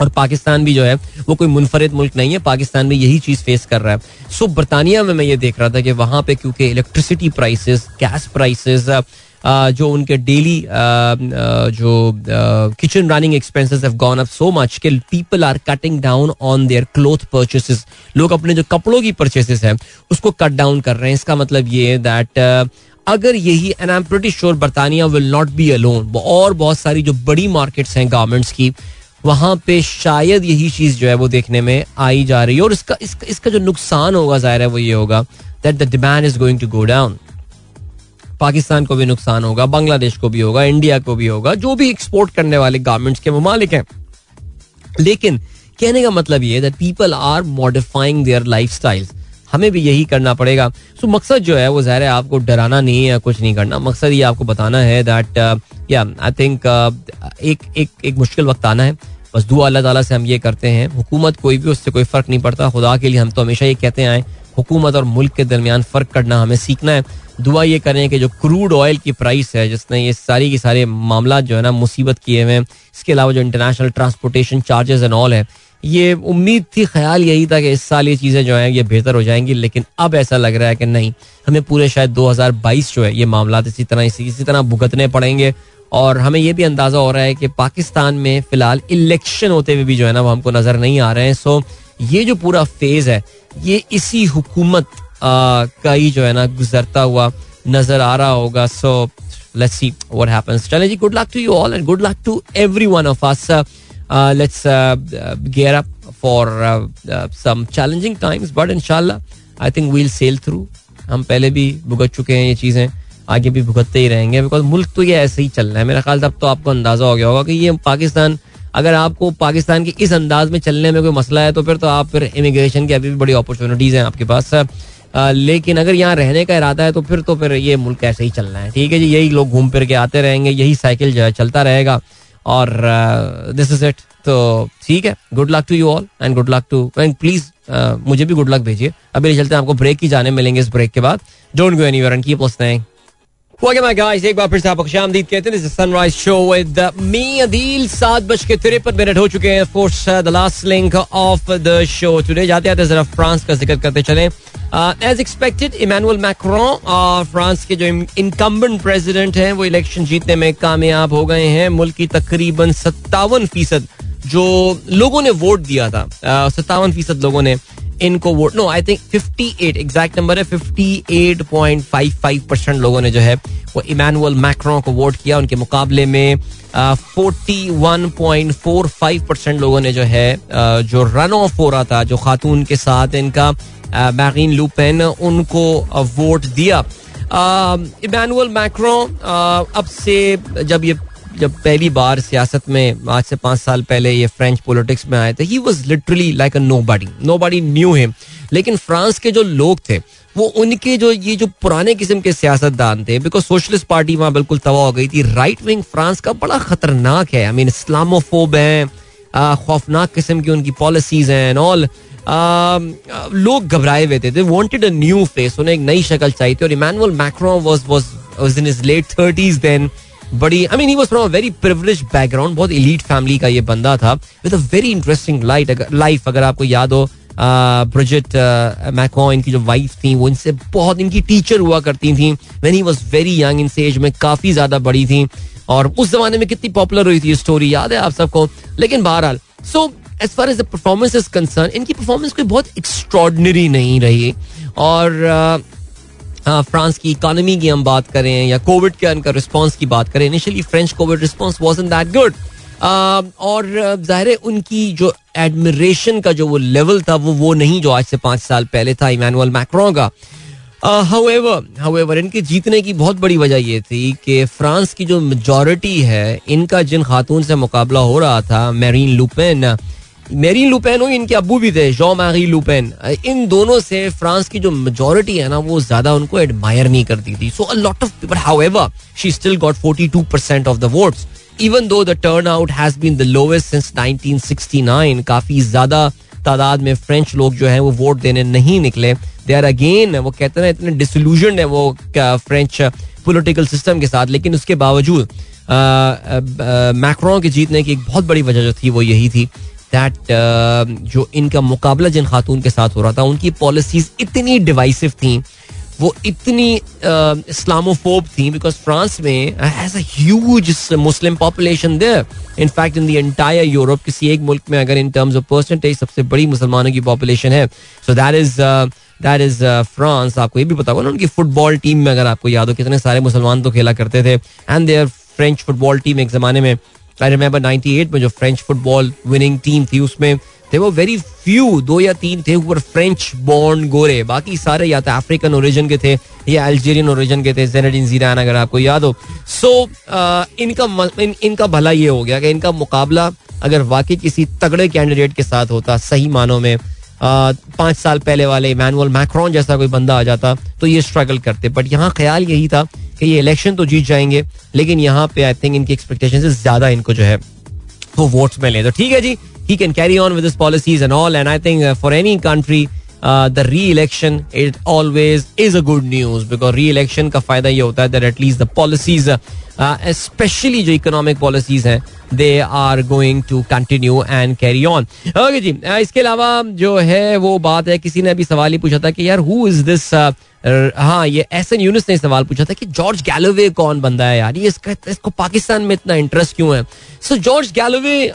और पाकिस्तान भी जो है, वो कोई मुनफरद मुल्क नहीं है, पाकिस्तान भी यही चीज़ फेस कर रहा है। सो बरतानिया में मैं ये देख रहा था कि वहाँ पे क्योंकि इलेक्ट्रिसिटी प्राइसेस गैस प्राइसेस जो उनके डेली जो kitchen running expenses have gone up so much कि people are cutting down on their cloth purchases लोग अपने जो कपड़ों की परचेसेस हैं, उसको कट डाउन कर रहे हैं। इसका मतलब ये है दैट अगर यही and I am pretty sure बरतानिया विल नॉट बी अलोन और बहुत सारी जो बड़ी मार्केट्स हैं गारमेंट्स की वहाँ पे शायद यही चीज़ जो है वो देखने में आई जा रही है। और इसका इसका, इसका जो नुकसान होगा ज़ाहिर है वो ये होगा that the demand is going to go down Pakistan को भी नुकसान होगा बांग्लादेश को भी होगा इंडिया को भी होगा जो भी एक्सपोर्ट करने वाले गारमेंट्स के ममालिक हैं। लेकिन कहने का मतलब ये that people are modifying their life हमें भी यही करना पड़ेगा। सो मकसद जो है वो ज़ाहिर है आपको डराना नहीं है कुछ नहीं करना। मकसद ये आपको बताना है दैट या आई थिंक एक एक एक मुश्किल वक्त आना है। बस दुआ अल्लाह ताला से हम ये करते हैं। हुकूमत कोई भी, उससे कोई फ़र्क नहीं पड़ता। खुदा के लिए हम तो हमेशा ये कहते आए, हुकूमत और मुल्क के दरमियान फ़र्क करना हमें सीखना है। दुआ ये करें कि जो क्रूड ऑयल की प्राइस है, जिसने ये सारी की सारे मामला जो है ना, मुसीबत किए हुए हैं, इसके अलावा जो international transportation charges and all है, ये उम्मीद थी, ख्याल यही था कि इस साल ये चीज़ें जो हैं, ये बेहतर हो जाएँगी, लेकिन अब ऐसा लग रहा है कि नहीं। हमें पूरे शायद 2022 जो है, ये मामला इसी तरह, इसी इसी तरह भुगतने पड़ेंगे। और हमें यह भी अंदाज़ा हो रहा है कि पाकिस्तान में फ़िलहाल इलेक्शन होते हुए भी जो है ना, वो हमको नज़र नहीं आ रहे हैं। सो ये जो पूरा फ़ेज़ है, ये इसी हुकूमत का ही जो है ना, गुजरता हुआ नज़र आ रहा होगा। So let's see what happens चलें जी good luck to you all and good luck to every one of us let's gear up for some challenging times but इंशाल्लाह I think we'll sail through हम पहले भी भुगत चुके हैं ये चीज़ें। आगे भी भुगतते ही रहेंगे बिकॉज़ मुल्क तो ये ऐसे ही चल रहा है। मेरा ख्याल तब तो आपको अंदाज़ा हो गया होगा कि ये पाकिस्तान अगर आपको पाकिस्तान के इस अंदाज में चलने में कोई मसला है तो फिर तो आप फिर इमिग्रेशन की अभी भी बड़ी अपॉर्चुनिटीज़ हैं आपके पास। आ, लेकिन अगर यहाँ रहने का इरादा है तो फिर तो फिर ये मुल्क ऐसे ही चलना है। ठीक है जी यही लोग घूम फिर के आते रहेंगे यही साइकिल जो है चलता रहेगा। और दिस इज़ इट तो ठीक है good luck to you all and good luck to and please मुझे भी गुड लक भेजिए। अभी चलते हैं आपको ब्रेक की जाने मिलेंगे इस ब्रेक के बाद। Don't go anywhere and keep listening Welcome back guys एक बार फिर से आपको खुशामदीद कहते हैं Sunrise Show with me Adeel सात बज के तिरपन मिनट हो चुके हैं for the last link of the show today जाते आते जरा फ्रांस का ज़िक्र करते चले as expected Emmanuel Macron France के जो इनकम्बेंट प्रेसिडेंट हैं वो इलेक्शन जीतने में कामयाब हो गए हैं मुल्क की तकरीबन सत्तावन फ़ीसद जो लोगों ने वोट दिया था सत्तावन फ़ीसद लोगों ने इनको vote no I think 58 exact number है 58.55 परसेंट लोगों ने जो है वो इमानुअल मैक्रो को वोट किया, उनके मुकाबले में forty one point four five percent लोगों ने जो है जो रन ऑफ़ हो रहा था, जो खातून के साथ इनका मैगीन लूपेन उनको वोट दिया। इमानुअल मैक्रो अब से जब ये जब पहली बार सियासत में आज से पाँच साल पहले ये फ्रेंच पॉलिटिक्स में आए थे he was literally like a nobody nobody knew him लेकिन फ्रांस के जो लोग थे, वो उनके जो, ये जो पुराने किस्म के सियासतदान थे बिकॉज़ सोशलिस्ट पार्टी वहाँ बिल्कुल तबाह हो गई थी। राइट विंग फ्रांस का बड़ा खतरनाक है। आई मीन इस्लामोफोब है खौफनाक किस्म की उनकी पॉलिसीज़ हैं एंड ऑल लोग घबराए हुए थे। वांटेड अ न्यू फेस उन्हें एक नई शक्ल चाहिए थी। और Emmanuel Macron was was in his late 30s then बड़ी I mean he was from a very privilege background बहुत इलीट फैमिली का ये बंदा था with a very interesting light life अगर आपको याद हो ब्रिजिट मैको इनकी जो वाइफ थी, वो इनसे बहुत, इनकी टीचर हुआ करती थी when he was very young in age में काफ़ी ज़्यादा बड़ी थी, और उस जमाने में कितनी पॉपुलर हुई थी स्टोरी याद है आप सबको? लेकिन बहरहाल so as far as the performance is concern इनकी परफॉर्मेंस कोई बहुत एक्स्ट्रॉडनरी नहीं रही, और फ्रांस की इकोनॉमी की हम बात करें या कोविड के उनका रिस्पॉन्स की बात करें initially French Covid response was in that good और ज़ाहिर है उनकी जो एडमिरेशन का जो वो लेवल था, वो वो नहीं जो आज से पाँच साल पहले था इमानुअल मैक्रो का। हाउएवर हाउएवर इनके जीतने की बहुत बड़ी वजह ये थी कि फ्रांस की जो मेजोरिटी है, इनका जिन खातून से मुकाबला हो रहा था मेरीन लुपेन मेरीन लुपेन हुई इनके अबू भी थे जॉ मैरी लुपेन इन दोनों से फ्रांस की जो मेजोरिटी है ना, वो ज़्यादा उनको एडमायर नहीं करती थी। So a lot of people however she still got 42 percent of the votes even though the turn out has been the lowest since 1969 काफ़ी ज़्यादा तादाद में फ्रेंच लोग जो है, वो वोट देने नहीं निकले। दे आर अगेन वो कहते हैं इतने डिसल्यूजन है वो फ्रेंच पोलिटिकल सिस्टम के साथ। लेकिन उसके बावजूद मैक्रो के जीतने की एक बहुत बड़ी वजह जो थी, वो यही थी। दैट uh, जो इनका मुकाबला जिन खातून के साथ हो रहा था उनकी पॉलिसीज़ इतनी डिवाइसिव थी वो इतनी इस्लामोफोब थी बिकॉज़ फ्रांस में huge Muslim population there in fact in the entire Europe किसी एक मुल्क में अगर इन टर्म्स ऑफ़ परसेंटेज सबसे बड़ी मुसलमानों की पॉपुलेशन है। So that is that is France आपको ये भी पता होगा ना उनकी फुटबॉल टीम में अगर आपको याद हो कितने सारे मुसलमान तो खेला करते थे। And there French football team एक जमाने में आई रिमेंबर 98 में जो फ्रेंच फुटबॉल विनिंग टीम थी उसमें थे वो वेरी फ्यू दो या तीन थे ऊपर फ्रेंच बॉर्न गोरे। बाकी सारे या तो अफ्रीकन ओरिजिन के थे या अल्जेरियन ओरिजिन के थे जेनेडिन जीरान अगर आपको याद हो। सो so, इनका इन, इनका भला ये हो गया कि इनका मुकाबला अगर वाकई किसी तगड़े कैंडिडेट के साथ होता सही मानों में पाँच साल पहले वाले इमानुअल मैक्रॉन जैसा कोई बंदा आ जाता तो ये स्ट्रगल करते। बट यहाँ ख्याल यही था कि ये इलेक्शन तो जीत जाएँगे, लेकिन यहाँ पे आई थिंक इनकी एक्सपेक्टेशन से ज़्यादा इनको जो है, वो वोट्स में ले। तो ठीक है जी he can carry on with policies and all and I think for any country the re election it always is a good news because re election का फ़ायदा ये होता है that at least the policies specially जो economic policies हैं they are going to continue and carry on okay जी इसके अलावा जो है वो बात है किसी ने अभी सवाल ही पूछा था कि यार हु इज़ दिस हाँ ये एस एन यूनिस ने सवाल पूछा था कि जॉर्ज गैलोवे कौन बंदा है यार ये इसका इसको पाकिस्तान में इतना इंटरेस्ट क्यों है सो जॉर्ज गैलोवे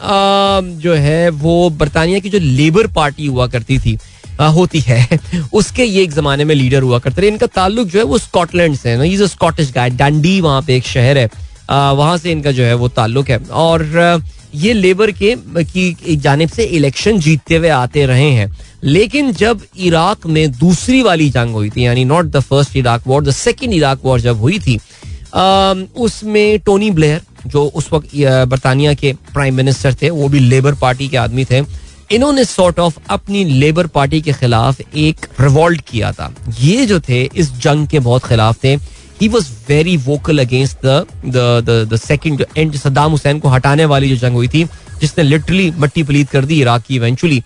जो है वो बरतानिया की जो लेबर पार्टी हुआ करती थी होती है। उसके ये एक जमाने में लीडर हुआ करते थे इनका ताल्लुक जो है वो स्कॉटलैंड से है। इज़ स्कॉटिश गाय डंडी वहाँ पे एक शहर है। वहाँ से इनका जो है वो ताल्लुक है। और ये लेबर के, की जानब से इलेक्शन जीतते हुए आते रहे हैं। लेकिन जब इराक में दूसरी वाली जंग हुई थी, यानी not the first Iraq war the second Iraq war जब हुई थी उसमें टोनी ब्लेयर जो उस वक्त बरतानिया के प्राइम मिनिस्टर थे, वो भी लेबर पार्टी के आदमी थे। इन्होंने सॉर्ट ऑफ़ अपनी लेबर पार्टी के खिलाफ एक रिवॉल्ट किया था। ये जो थे, इस जंग के बहुत खिलाफ थे। He was very vocal against the second and Saddam Hussein को हटाने वाली जो जंग हुई थी, जिसने लिटरली मट्टी पलीत कर दी इराक की इवेंचुअली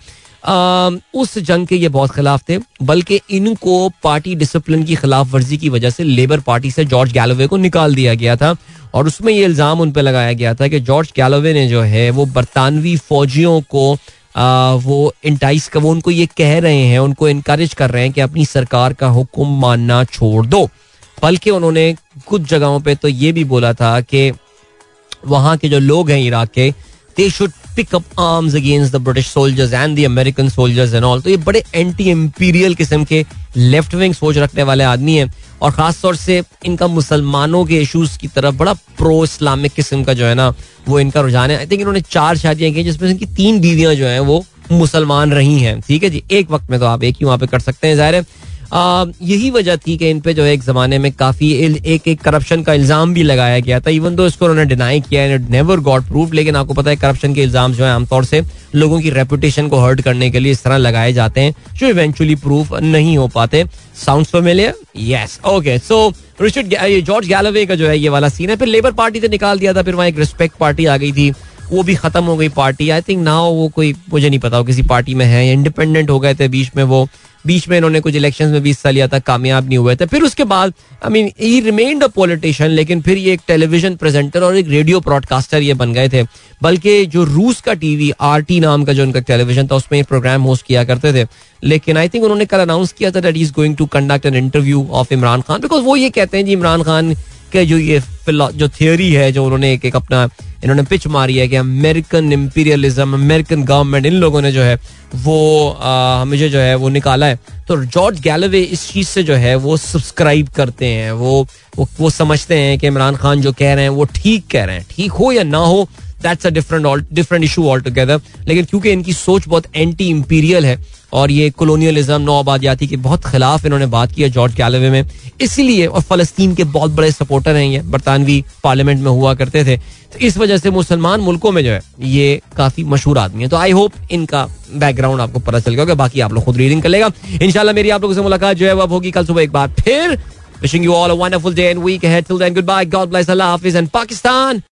उस जंग के ये बहुत खिलाफ थे, बल्कि इनको पार्टी डिसिप्लिन की खिलाफ वर्जी की वजह से लेबर पार्टी से जॉर्ज गैलोवे को निकाल दिया गया था। और उसमें ये इल्ज़ाम उन पर लगाया गया था कि जॉर्ज गैलोवे ने जो है, वो बरतानवी फौजियों को आ, वो इंटाइस का वो उनको ये कह रहे हैं उनको इनकरेज कर रहे हैं कि अपनी सरकार का हुक्म मानना छोड़ दो। बल्कि उन्होंने कुछ जगहों पे तो ये भी बोला था कि वहाँ के जो लोग हैं इराक के they should pick up arms against the British soldiers and the American soldiers and all तो ये बड़े एंटी इंपीरियल किस्म के लेफ़्ट विंग सोच रखने वाले आदमी हैं। और खास तौर से इनका मुसलमानों के इश्यूज़ की तरफ़ बड़ा प्रो इस्लामिक किस्म का जो है ना, वो इनका रुझान है। आई थिंक इन्होंने चार शादियाँ की जिसमें इनकी तीन बीवियाँ जो है, वो मुसलमान रही हैं। ठीक है जी? एक वक्त में तो आप एक ही वहाँ पे कर सकते हैं, ज़ाहिर है। यही वजह थी कि इन पे जो है एक जमाने में काफ़ी एक एक करप्शन का इल्ज़ाम भी लगाया गया था। इवन दो इसको उन्होंने डिनाई किया एंड नेवर गॉट प्रूफ लेकिन आपको पता है करप्शन के इल्ज़ाम जो है आमतौर से लोगों की रेपुटेशन को हर्ट करने के लिए इस तरह लगाए जाते हैं, जो इवेंचुअली प्रूफ नहीं हो पाते। Sound familiar yes okay so Richard George Galloway का जो है ये वाला सीन है। फिर लेबर पार्टी से निकाल दिया था, फिर वहाँ एक रिस्पेक्ट पार्टी आ गई थी। वो भी खत्म हो गई पार्टी आई थिंक नाउ वो कोई, मुझे नहीं पता वो किसी पार्टी में है इंडिपेंडेंट हो गए थे, बीच में वो बीच में इन्होंने कुछ इलेक्शन में भी हिस्सा लिया था कामयाब नहीं हुए थे। फिर उसके बाद I mean he remained a politician लेकिन फिर ये एक टेलीविज़न प्रेजेंटर और एक रेडियो ब्रॉडकास्टर ये बन गए थे। बल्कि जो रूस का टीवी आर टी नाम का जो उनका टेलीविज़न था, उसमें प्रोग्राम होस्ट किया करते थे। लेकिन आई थिंक उन्होंने कल अनाउंस किया था that is going to conduct an interview of Imran Khan because वो ये कहते हैं जी इमरान खान के जो ये जो थियोरी है जो उन्होंने एक एक अपना इन्होंने पिच मारी है कि अमेरिकन इम्पीरियलिज्म अमेरिकन गवर्नमेंट इन लोगों ने जो है वो हमेशा जो है वो निकाला है। तो जॉर्ज गैलवे इस चीज़ से जो है वो सब्सक्राइब करते हैं वो वो, वो समझते हैं कि इमरान खान जो कह रहे हैं वो ठीक कह रहे हैं। ठीक हो या ना हो that's a different different issue all together लेकिन क्योंकि इनकी सोच बहुत एंटी इम्पीरियल है और ये कोलोनियलिज्म नौ आबादियाती के बहुत खिलाफ इन्होंने बात की है जॉर्ज कैलवे में। इसीलिए और फलस्तीन के बहुत बड़े सपोर्टर हैं ये, बरतानवी पार्लियामेंट में हुआ करते थे। तो इस वजह से मुसलमान मुल्कों में जो है, ये काफ़ी मशहूर आदमी है। तो आई होप इनका बैकग्राउंड आपको पता चल गया बाकी आप लोग खुद रीडिंग कर लेगा। इनशाला मेरी आप लोगों से मुलाकात जो है वो होगी कल सुबह एक बार फिर। Wishing you all a wonderful day and week ahead. Till then, goodbye. God bless. Allah hafiz and pakistan.